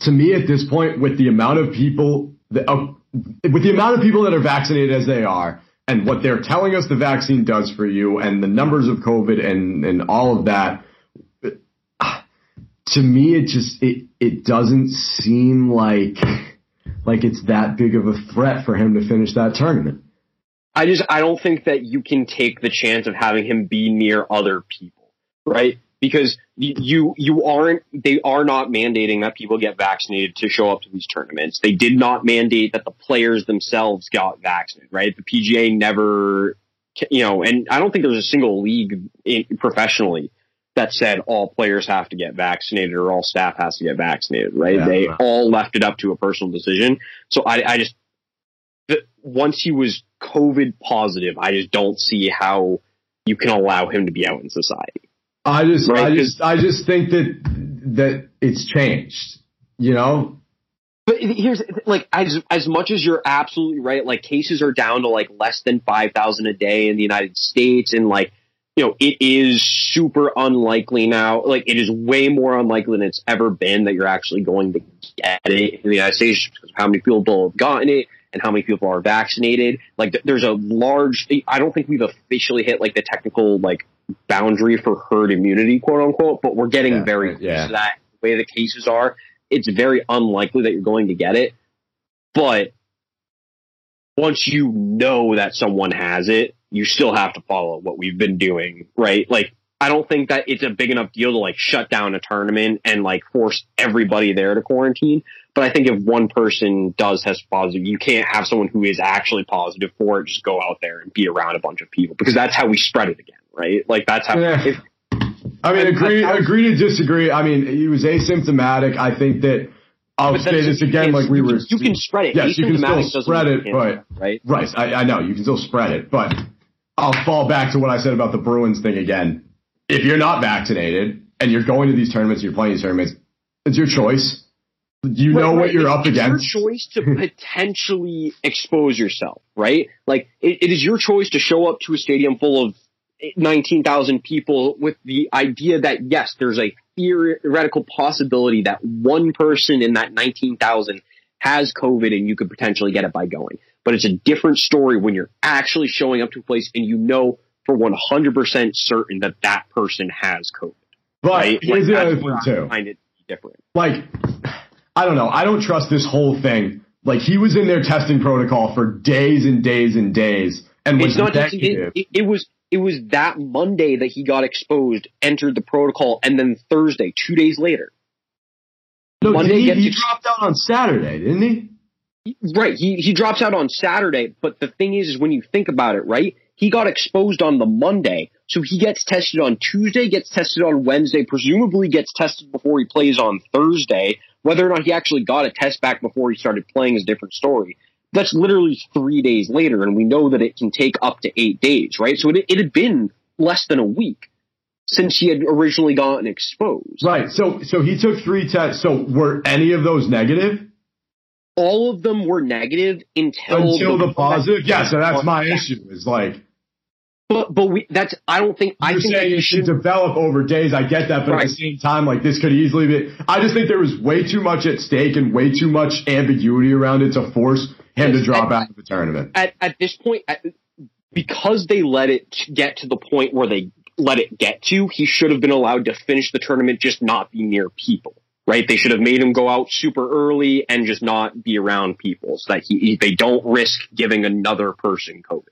to me, at this point, with the amount of people, that, uh, with the amount of people that are vaccinated as they are, and what they're telling us the vaccine does for you, and the numbers of COVID and and all of that, to me, it just it it doesn't seem like like it's that big of a threat for him to finish that tournament. I just I don't think that you can take the chance of having him be near other people, right? Because you you, aren't they are not mandating that people get vaccinated to show up to these tournaments. They did not mandate that the players themselves got vaccinated, right? The PGA never, you know, and I don't think there's a single league in, professionally that said all players have to get vaccinated or all staff has to get vaccinated, right? Yeah. they all left it up to a personal decision. So I, I just the, once he was COVID positive, I just don't see how you can allow him to be out in society. I just, Right, I just, I just think that that it's changed. You know, But here's like as as much as you're absolutely right, like cases are down to like less than five thousand a day in the United States, and like you know it is super unlikely now. Like it is way more unlikely than it's ever been that you're actually going to get it in the United States because of how many people have gotten it and how many people are vaccinated. Like there's a large. I don't think we've officially hit like the technical like boundary for herd immunity, quote unquote, but we're getting Yeah, very close yeah. to that. The way the cases are, it's very unlikely that you're going to get it. But once you know that someone has it, you still have to follow what we've been doing, right? Like, I don't think that it's a big enough deal to like shut down a tournament and like force everybody there to quarantine. But I think if one person does test positive, you can't have someone who is actually positive for it just go out there and be around a bunch of people because that's how we spread it again, right? Like that's how. Yeah. If, I mean, agree, I- agree to disagree. I mean, he was asymptomatic. I think that I'll say this again, like we you were. can, you can spread it. Yes, you can still spread it, but- right? Right, I, I know you can still spread it, but I'll fall back to what I said about the Bruins thing again. If you're not vaccinated and you're going to these tournaments, you're playing these tournaments, it's your choice. You know Right, what you're It's- up it's against. Your choice to potentially expose yourself, right? Like it, it is your choice to show up to a stadium full of nineteen thousand people with the idea that yes, there's a theoretical possibility that one person in that nineteen thousand has COVID and you could potentially get it by going. But it's a different story when you're actually showing up to a place and you know for one hundred percent certain that that person has COVID. But Right? here's the that's other thing too. find it different. like I don't know. I don't trust this whole thing. Like he was in their testing protocol for days and days and days, and was it's not just it, it, it was it was that Monday that he got exposed, entered the protocol, and then Thursday, two days later. no, Monday he, he ex- dropped out on Saturday, didn't he? Right, he he drops out on Saturday, but the thing is, is when you think about it, right, he got exposed on the Monday, so he gets tested on Tuesday, gets tested on Wednesday, presumably gets tested before he plays on Thursday. Whether or not he actually got a test back before he started playing is a different story. That's literally three days later, and we know that it can take up to eight days, right? So it, it had been less than a week since he had originally gotten exposed. Right. So so he took three tests. So were any of those negative All of them were negative until until the positive? Yeah. So that's my issue. Is like But but we that's I don't think I you're think that saying you it should develop over days. I get that, but at the same time, like this could easily be. I just think there was way too much at stake and way too much ambiguity around it to force him to drop and- out of the tournament. at at this point at, because they let it get to the point where they let it get to, he should have been allowed to finish the tournament, just not be near people. Right? They should have made him go out super early and just not be around people so that he, he they don't risk giving another person COVID.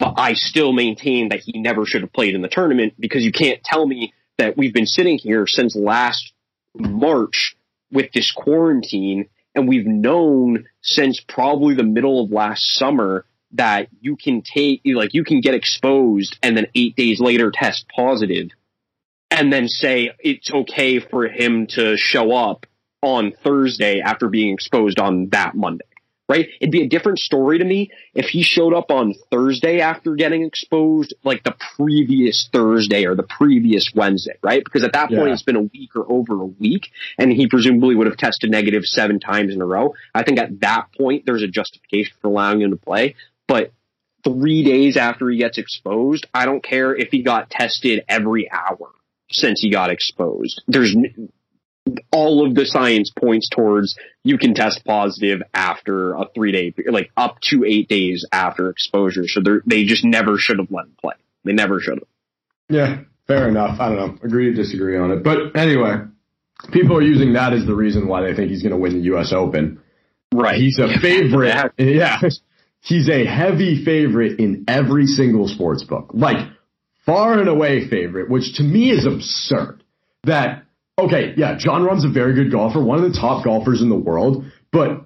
But I still maintain that he never should have played in the tournament because you can't tell me that we've been sitting here since last March with this quarantine and we've known since probably the middle of last summer that you can take like you can get exposed and then 8 days later test positive and then say it's okay for him to show up on Thursday after being exposed on that Monday. Right? It'd be a different story to me if he showed up on Thursday after getting exposed, like the previous Thursday or the previous Wednesday, right? Because at that point Yeah. it's been a week or over a week, and he presumably would have tested negative seven times in a row. I think at that point there's a justification for allowing him to play. But three days after he gets exposed, I don't care if he got tested every hour since he got exposed. There's all of the science points towards you can test positive after a three day, like up to eight days after exposure. So they they just never should have let him play. They never should have. Yeah, fair enough. I don't know. Agree to disagree on it. But anyway, people are using that as the reason why they think he's going to win the U.S. Open. Right. He's a favorite. Yeah. He's a heavy favorite in every single sports book. Like, far and away favorite, which to me is absurd. That, okay, yeah, Jon Rahm's a very good golfer, one of the top golfers in the world, but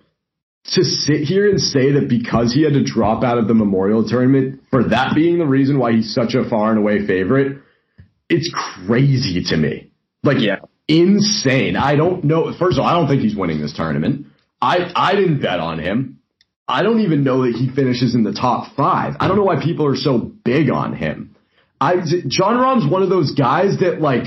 to sit here and say that because he had to drop out of the Memorial Tournament, for that being the reason why he's such a far and away favorite, it's crazy to me. Like, Yeah. insane. I don't know. First of all, I don't think he's winning this tournament. I, I didn't bet on him. I don't even know that he finishes in the top five. I don't know why people are so big on him. I, Jon Rahm's one of those guys that like,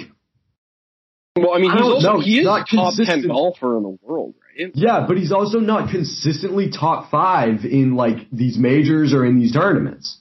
Well, I mean, he's also he is not top ten golfer in the world, right? yeah, but he's also not consistently top five in like these majors or in these tournaments.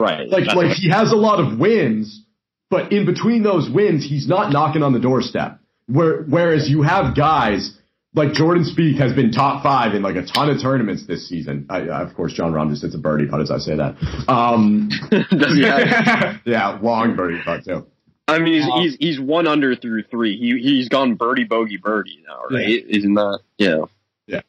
Right. Like, That's like he has a lot of wins, but in between those wins, he's not knocking on the doorstep. Where, whereas you have guys like Jordan Spieth has been top five in like a ton of tournaments this season. I, of course, Jon Rahm just hits a birdie putt as I say that. Um, Does he have- yeah, long birdie putt too. I mean, he's, Um, he's he's one under through three. He he's gone birdie bogey birdie now, right? Isn't that yeah? Yeah.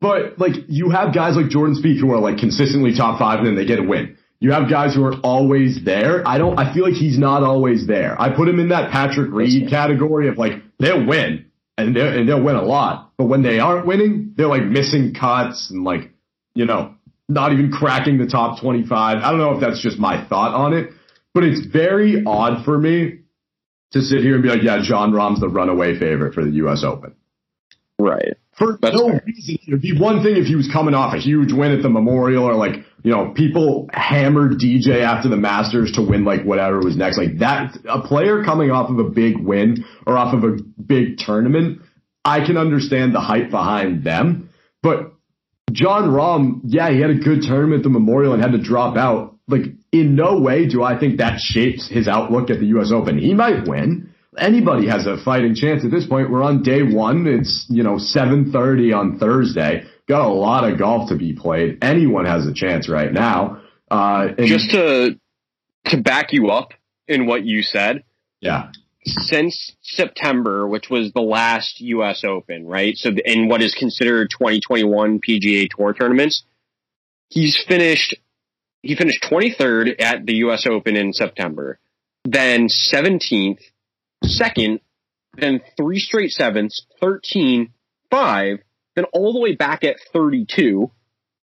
But like you have guys like Jordan Spieth who are like consistently top five and then they get a win. You have guys who are always there. I don't. I feel like he's not always there. I put him in that Patrick Reed category of like they'll win and they and they'll win a lot, but when they aren't winning, they're like missing cuts and like you know not even cracking the top twenty five. I don't know if that's just my thought on it, but it's very odd for me to sit here and be like, yeah, Jon Rahm's the runaway favorite for the U.S. Open Right. for That's no fair. reason. It'd be one thing if he was coming off a huge win at the Memorial or like, you know, people hammered DJ after the Masters to win like whatever was next. Like that, a player coming off of a big win or off of a big tournament, I can understand the hype behind them. But Jon Rahm, yeah, he had a good tournament at the Memorial and had to drop out. Like, in no way do I think that shapes his outlook at the U.S. Open. He might win. Anybody has a fighting chance at this point. We're on day one. It's, you know, 7.30 on Thursday. Got a lot of golf to be played. Anyone has a chance right now. Uh, and Just to to back you up in what you said, yeah, since September, which was the last U.S. Open, right? So in what is considered 2021 PGA Tour tournaments, he's finished. He finished 23rd at the U.S. Open in September, then 17th, second, then three straight sevens, 13, five, then all the way back at 32,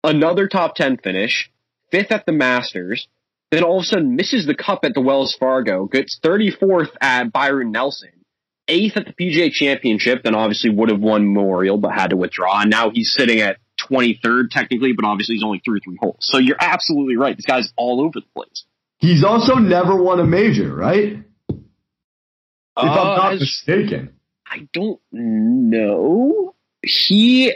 another top 10 finish, fifth at the Masters, then all of a sudden misses the cup at the Wells Fargo, gets 34th at Byron Nelson, eighth at the PGA Championship, then obviously would have won Memorial, but had to withdraw. And now he's sitting at 23rd technically, but obviously he's only through three holes. So you're absolutely right. This guy's all over the place. he's also never won a major, right? If I'm Uh, not as- mistaken. I don't know. He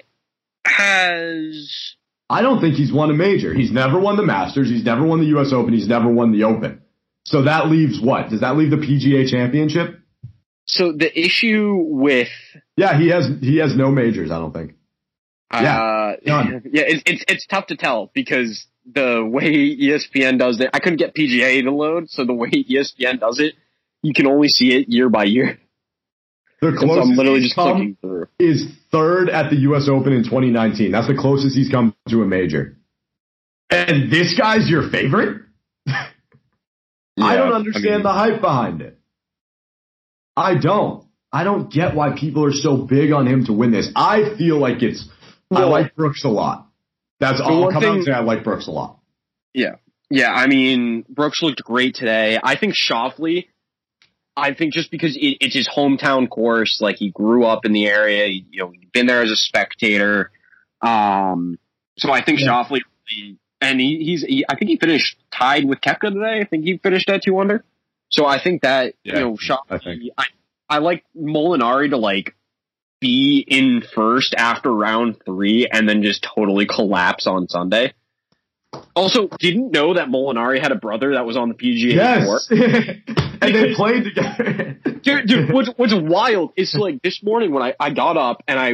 has. I don't think he's won a major. He's never won the Masters. He's never won the U.S. Open. He's never won the Open. So that leaves what? Does that leave the PGA Championship? So the issue with Yeah, he has. He has no majors. I don't think. Yeah, Uh, yeah, it's, it's it's tough to tell because the way ESPN does it, I couldn't get PGA to load, so the way ESPN does it, you can only see it year by year. The And so closest I'm literally just come through. is third at the U.S. Open in 2019. That's the closest he's come to a major. And this guy's your favorite? I don't understand the hype behind it. I don't. I don't get why people are so big on him to win this. I feel like it's. I like Brooks a lot. That's The all. I'll come out and say I like Brooks a lot. Yeah, yeah. I mean, Brooks looked great today. I think Scheffler, I think just because it, it's his hometown course, like he grew up in the area, you know, been there as a spectator. Um, so I think Yeah. Scheffler, and he, he's, he, I think he finished tied with Koepka today. I think he finished at two under. So I think that, Yeah, you know, I. Scheffler, I, I like Molinari to like be in first after round three and then just totally collapse on Sunday. Also, didn't know that Molinari had a brother that was on the PGA Tour. Yes. and they played together. Dude, dude what's, what's wild is like this morning when I, I got up and I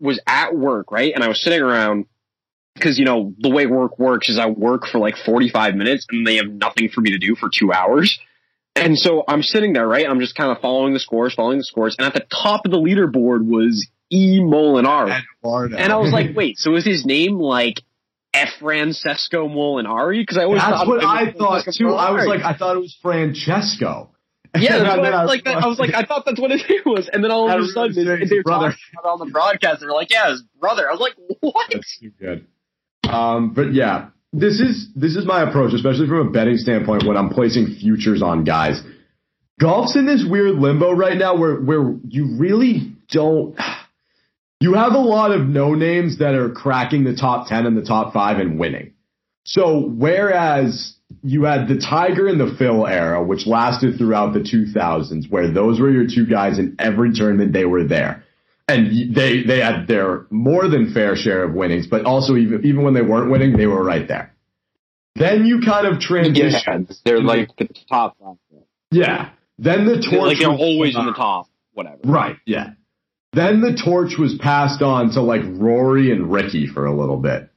was at work, right? And I was sitting around because, you know, the way work works is I work for like 45 minutes and they have nothing for me to do for two hours. And so I'm sitting there, right? I'm just kind of following the scores, following the scores. And at the top of the leaderboard was E. Molinari. And I was like, wait, so is his name like F. Francesco Molinari? Because I always That's thought what I thought too. I was like, I thought it was Francesco. Yeah, that's what I, was like. That, I was like, I thought that's what his name was, and then all of a sudden saying they, his they were brother. talking about it on the broadcast. They were like, "Yeah, his brother." I was like, "What?" That's too good. Um, but yeah, this is this is my approach, especially from a betting standpoint when I'm placing futures on guys. Golf's in this weird limbo right now where where you really don't. You have a lot of no names that are cracking the top ten and the top five and winning. So whereas you had the Tiger and the Phil era, which lasted throughout the 2000s, where those were your two guys in every tournament they were there and they they had their more than fair share of winnings, but also even even when they weren't winning, they were right there. Then you kind of transition. they're like the top. Yeah. Then the torch Like they're always in the top. Whatever. Right. Yeah. Then the torch was passed on to like Rory and Rickie for a little bit.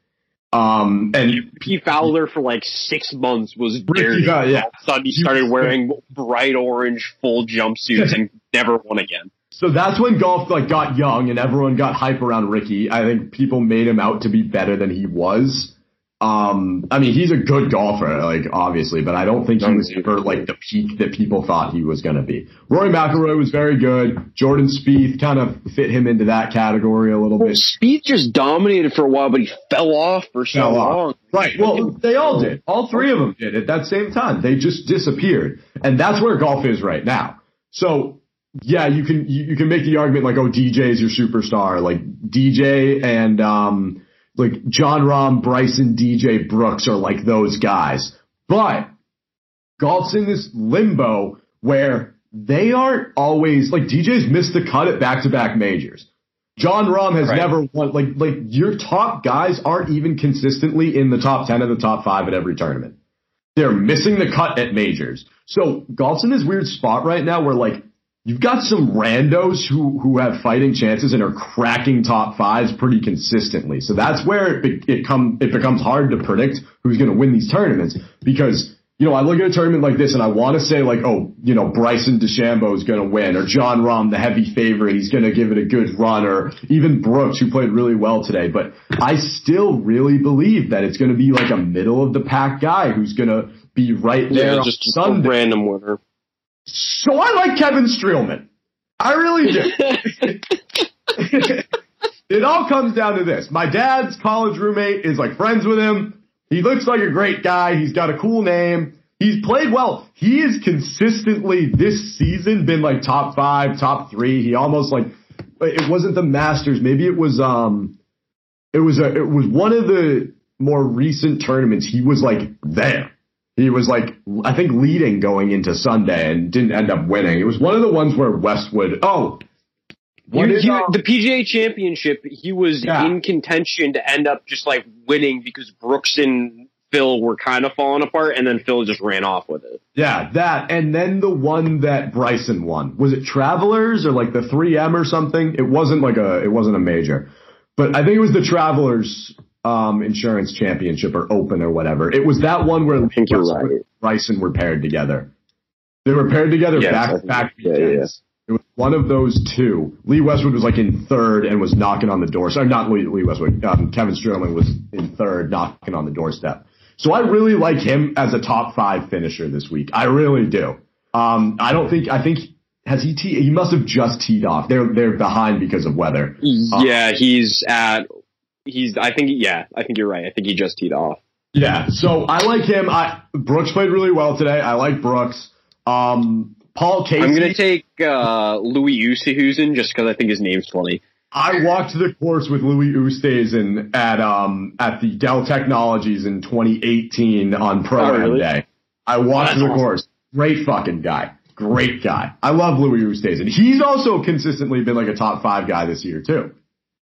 Um, and P Fowler for like six months was dirty. got- yeah. All of a sudden he started wearing bright orange full jumpsuits and never won again. So that's when golf like got young and everyone got hype around Rickie. I think people made him out to be better than he was. Um, I mean, he's a good golfer, like obviously, but I don't think he was ever like the peak that people thought he was going to be. Rory McIlroy was very good. Jordan Spieth kind of fit him into that category a little Well, bit. Spieth just dominated for a while, but he fell off for so Fell off. long. Right. Well, they all did. All three of them did at that same time. They just disappeared, and that's where golf is right now. So, yeah, you can you, you can make the argument like, oh, DJ is your superstar, like DJ and um, like Jon Rahm, Bryson, DJ Brooks are like those guys, but golf's in this limbo where they aren't always like DJ's missed the cut at back to back majors. Jon Rahm has Right. never won like like your top guys aren't even consistently in the top ten of the top five at every tournament. They're missing the cut at majors. So golf's in this weird spot right now where like you've got some randos who who have fighting chances and are cracking top fives pretty consistently. So that's where it be, it come it becomes hard to predict who's going to win these tournaments because you know I look at a tournament like this and I want to say like oh you know Bryson DeChambeau is going to win or Jon Rahm the heavy favorite he's going to give it a good run or even Brooks who played really well today. But I still really believe that it's going to be like a middle of the pack guy who's going to be right there Yeah, on just a random winner. So I like Kevin Streelman. I really do. it all comes down to this. My dad's college roommate is like friends with him. He looks like a great guy. He's got a cool name. He's played well. He has consistently this season been like top five, top three. He almost like it wasn't the Masters. Maybe it was um it was a it was one of the more recent tournaments. He was like there. He was like, I think leading going into Sunday and didn't end up winning. It was one of the ones where Westwood. Oh, what He- is, he- uh, the PGA Championship, he was Yeah. in contention to end up just like winning because Brooks and Phil were kind of falling apart, and then Phil just ran off with it. yeah, that, and then the one that Bryson won was it Travelers or like the 3M or something? It wasn't like a, it wasn't a major, but I think it was the Travelers um, Insurance Championship or Open or whatever. It was that one where think you're right. Bryson were paired together. They were paired together Yes, back think- back yeah, yeah, weekends. It was one of those two. Lee Westwood was like in third and was knocking on the door. Sorry, not Lee, Lee Westwood. Um, Kevin Streelman was in third, knocking on the doorstep. So I really like him as a top five finisher this week. I really do. Um, I don't think. I think has he? Tee, he must have just teed off. They're they're behind because of weather. yeah, he's at. He's. I think. Yeah, I think you're right. I think he just teed off. Yeah, so I like him. I Brooks played really well today. I like Brooks. Um, Paul Casey. I'm gonna take uh, Louis Oosthuizen just because I think his name's funny. I walked the course with Louis Oosthuizen at um at the Dell Technologies in 2018 on Pro Oh, really? Day. I walked the awesome. course. Great fucking guy. Great guy. I love Louis Oosthuizen. He's also consistently been like a top five guy this year too.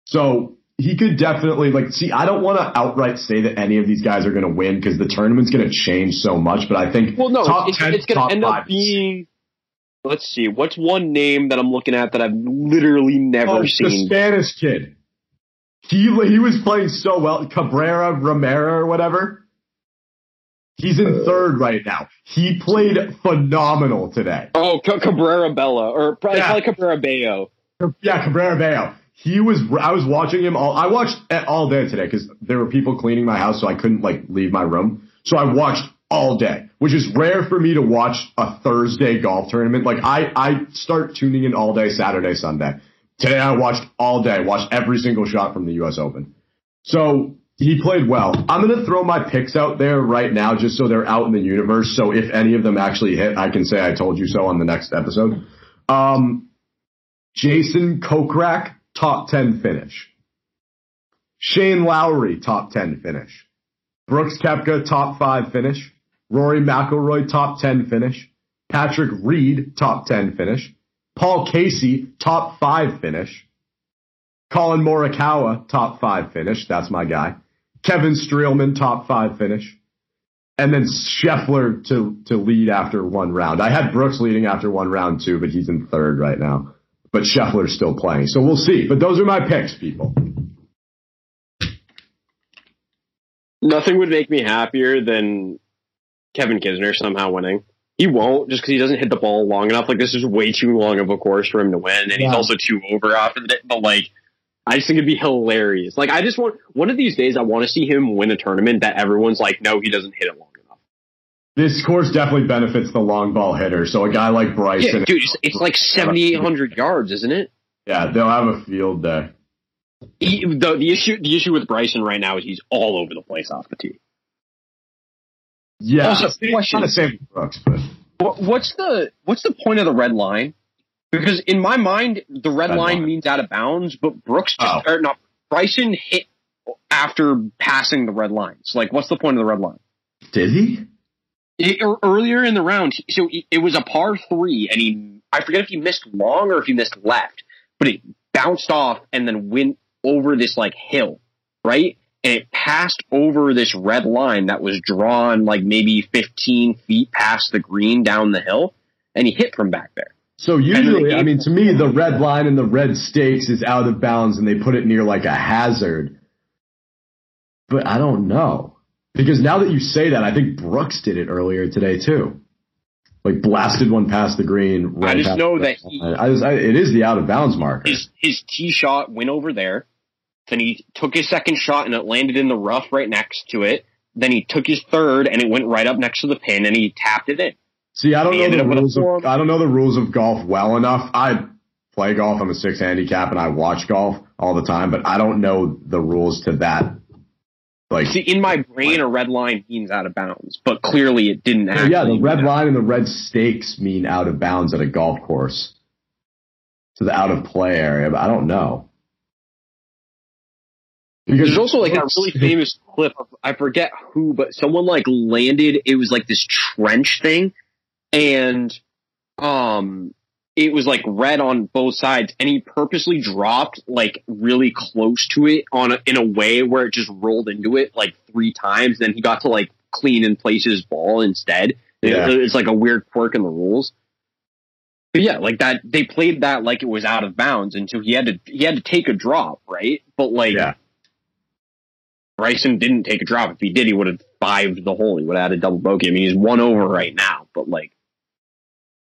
So he could definitely like see. I don't want to outright say that any of these guys are going to win because the tournament's going to change so much. But I think Well, no, top it's, 10, it's gonna top end five up being. Let's see. What's one name that I'm looking at that I've literally never Oh, the seen? Spanish kid. He he was playing so well. Cabrera Romero or whatever. He's in third right now. He played phenomenal today. Oh, Ca- Cabrera Bella, or probably, Yeah. probably Cabrera Bayo. Yeah, Cabrera Bayo. He was. I was watching him all. I watched all day today because there were people cleaning my house, so I couldn't like leave my room. So I watched all day, which is rare for me to watch a Thursday golf tournament. Like I, I start tuning in all day Saturday, Sunday. Today I watched all day, watched every single shot from the U.S. Open. So he played well. I'm gonna throw my picks out there right now, just so they're out in the universe. So if any of them actually hit, I can say I told you so on the next episode. Um, Jason Kokrak, top 10 finish. Shane Lowry, top 10 finish. Brooks Koepka, top 5 finish. Rory McIlroy, top 10 finish. Patrick Reed, top 10 finish. Paul Casey, top 5 finish. Collin Morikawa, top 5 finish. That's my guy. Kevin Streelman, top 5 finish. And then Scheffler to, to lead after one round. I had Brooks leading after one round too, but he's in third right now. But Scheffler's still playing. So we'll see. But those are my picks, people. Nothing would make me happier than Kevin Kisner somehow winning. He won't just because he doesn't hit the ball long enough. Like this is way too long of a course for him to win, and he's also too over after the day. But like, I just think it'd be hilarious. Like I just want one of these days I want to see him win a tournament that everyone's like, no, he doesn't hit it long enough. This course definitely benefits the long ball hitter. So a guy like Bryson, Yeah, dude, it's, it's like seventy eight hundred yards, isn't it? yeah, they'll have a field day. He, the the issue the issue with Bryson right now is he's all over the place off the tee. Yeah, Also, question. not the same Brooks, but what's the what's the point of the red line? Because in my mind, the red Red line line. means out of bounds, but Brooks just Oh. not Bryson hit after passing the red line. So like, what's the point of the red line? did he? It, or er, earlier in the round, so it, it was a par three, and he I forget if he missed long or if he missed left, but it bounced off and then went over this like hill, right? And it passed over this red line that was drawn like maybe 15 feet past the green down the hill, and he hit from back there. So usually, I mean, to me, the red line and the red stakes is out of bounds, and they put it near like a hazard. But I don't know because now that you say that, I think Brooks did it earlier today too. Like blasted one past the green. Right I just know that he- I just, I, it is the out of bounds marker. his his tee shot went over there. Then he took his second shot and it landed in the rough right next to it. Then he took his third and it went right up next to the pin and he tapped it in. See, I don't know the up with a rules of. I don't know the rules of golf well enough. I play golf. I'm a six handicap, and I watch golf all the time, but I don't know the rules to that. Like, See, in my brain, a red line means out of bounds, but clearly it didn't. Actually yeah, the red line and the red stakes mean out of bounds at a golf course. To the out of play area, but I don't know. Because There's also like that really famous clip of I forget who, but someone like landed. It was like this trench thing, and um, it was like red on both sides, and he purposely dropped like really close to it on a, in a way where it just rolled into it like three times. Then he got to like clean and place his ball instead. Yeah. it's like a weird quirk in the rules. But yeah, like that they played that like it was out of bounds, and so he had to he had to take a drop, right? But like Yeah. Bryson didn't take a drop. If he did, he would have fived the hole. He would have had a double bogey. I mean, he's one over right now, but like,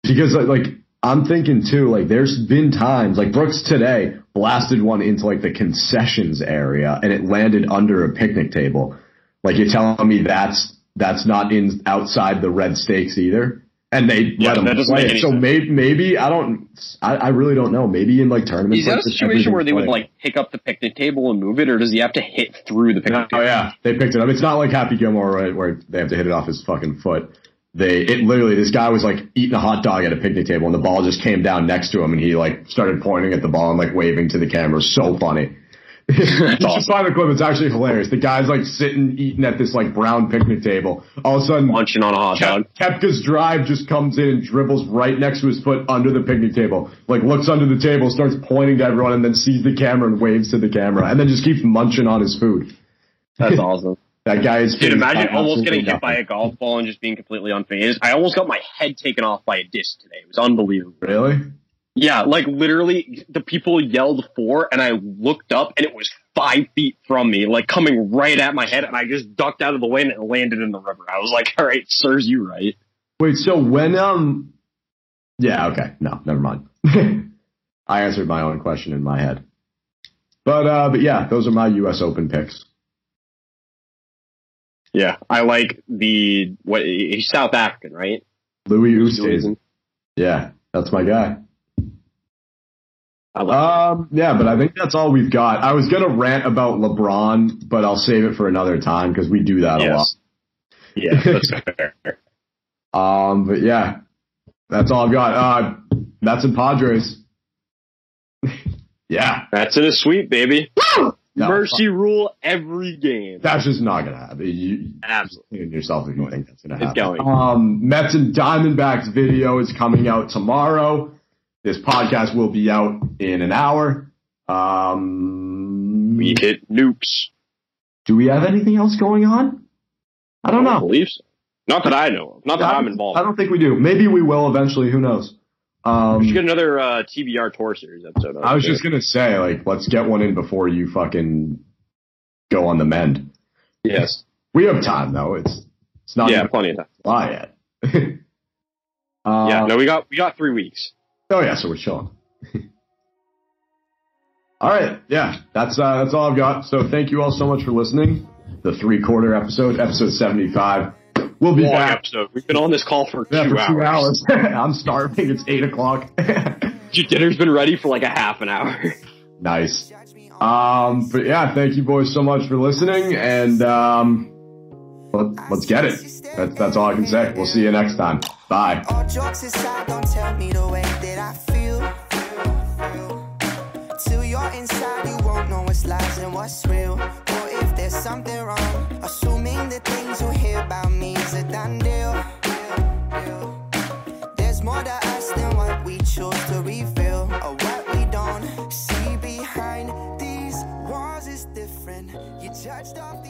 because like I'm thinking too, like there's been times like Brooks today blasted one into like the concessions area and it landed under a picnic table. Like you're telling me that's that's not in outside the red stakes either. And they Yeah, let him that play make it. any So sense. maybe, maybe I don't, I, I really don't know. Maybe in like tournaments, is that like a situation where they would like pick up the picnic table and move it, or does he have to hit through the picnic Oh table? yeah, they picked it up. It's not like Happy Gilmore right, where they have to hit it off his fucking foot. They it literally this guy was like eating a hot dog at a picnic table and the ball just came down next to him and he like started pointing at the ball and like waving to the camera. So funny. should awesome. find the clip. It's actually hilarious. The guy's like sitting eating at this like brown picnic table. All of a sudden, Munching on a hot dog. Koepka's drive just comes in and dribbles right next to his foot under the picnic table. Like looks under the table, starts pointing to everyone, and then sees the camera and waves to the camera, and then just keeps munching on his food. That's awesome. That guy is. Dude, imagine almost getting hit by a golf ball and just being completely unfazed. I almost got my head taken off by a disc today. It was unbelievable. Really? Yeah, like literally, the people yelled for, and I looked up, and it was five feet from me, like coming right at my head, and I just ducked out of the way and it landed in the river. I was like, "All right, serves you right." Wait. So when um. Yeah. Okay. No. Never mind. I answered my own question in my head. But uh. But yeah, those are my U.S. Open picks. Yeah, I like the what he's South African, right? Louis Oosthuizen. Yeah, that's my guy. I like Um, yeah, but I think that's all we've got. I was gonna rant about LeBron, but I'll save it for another time because we do that a lot. yes. Yeah, that's fair. Um, but yeah, that's all I've got. Uh, Mets and Padres. yeah, That's in a sweep, baby. No, Mercy rule every game. That's just not gonna happen. You, Absolutely. you yourself if you think that's gonna happen. It's going. Um, Mets and Diamondbacks video is coming out tomorrow. This podcast will be out in an hour. Um, We hit nukes. do we have anything else going on? I don't know. believe so. Not that I know of. Not that I I'm involved. I don't think we do. Maybe we will eventually. Who knows? Um, We should get another uh, TBR tour series episode. I was just gonna say, like, let's get one in before you fucking go on the mend. yes, We have time though. It's it's not yeah, plenty of time. fly yet. uh, yeah, no, we got we got three weeks. Oh yeah, so we're chilling. all right, yeah, that's uh, that's all I've got. So thank you all so much for listening. The three quarter episode, episode seventy five. We'll be Long back episode. We've been on this call for yeah, two for two hours. hours. I'm starving. It's eight o'clock. Your dinner's been ready for like a half an hour. nice. Um, but yeah, thank you boys so much for listening, and um, let, let's get it. That's that's all I can say. We'll see you next time. Bye. All jokes aside, don't tell me the way that I feel. Till you're inside, you won't know what's lies and what's real. There's something wrong, assuming the things you hear about me is a done deal. There's more to us than what we choose to reveal, or what we don't see behind these walls is different. You judged off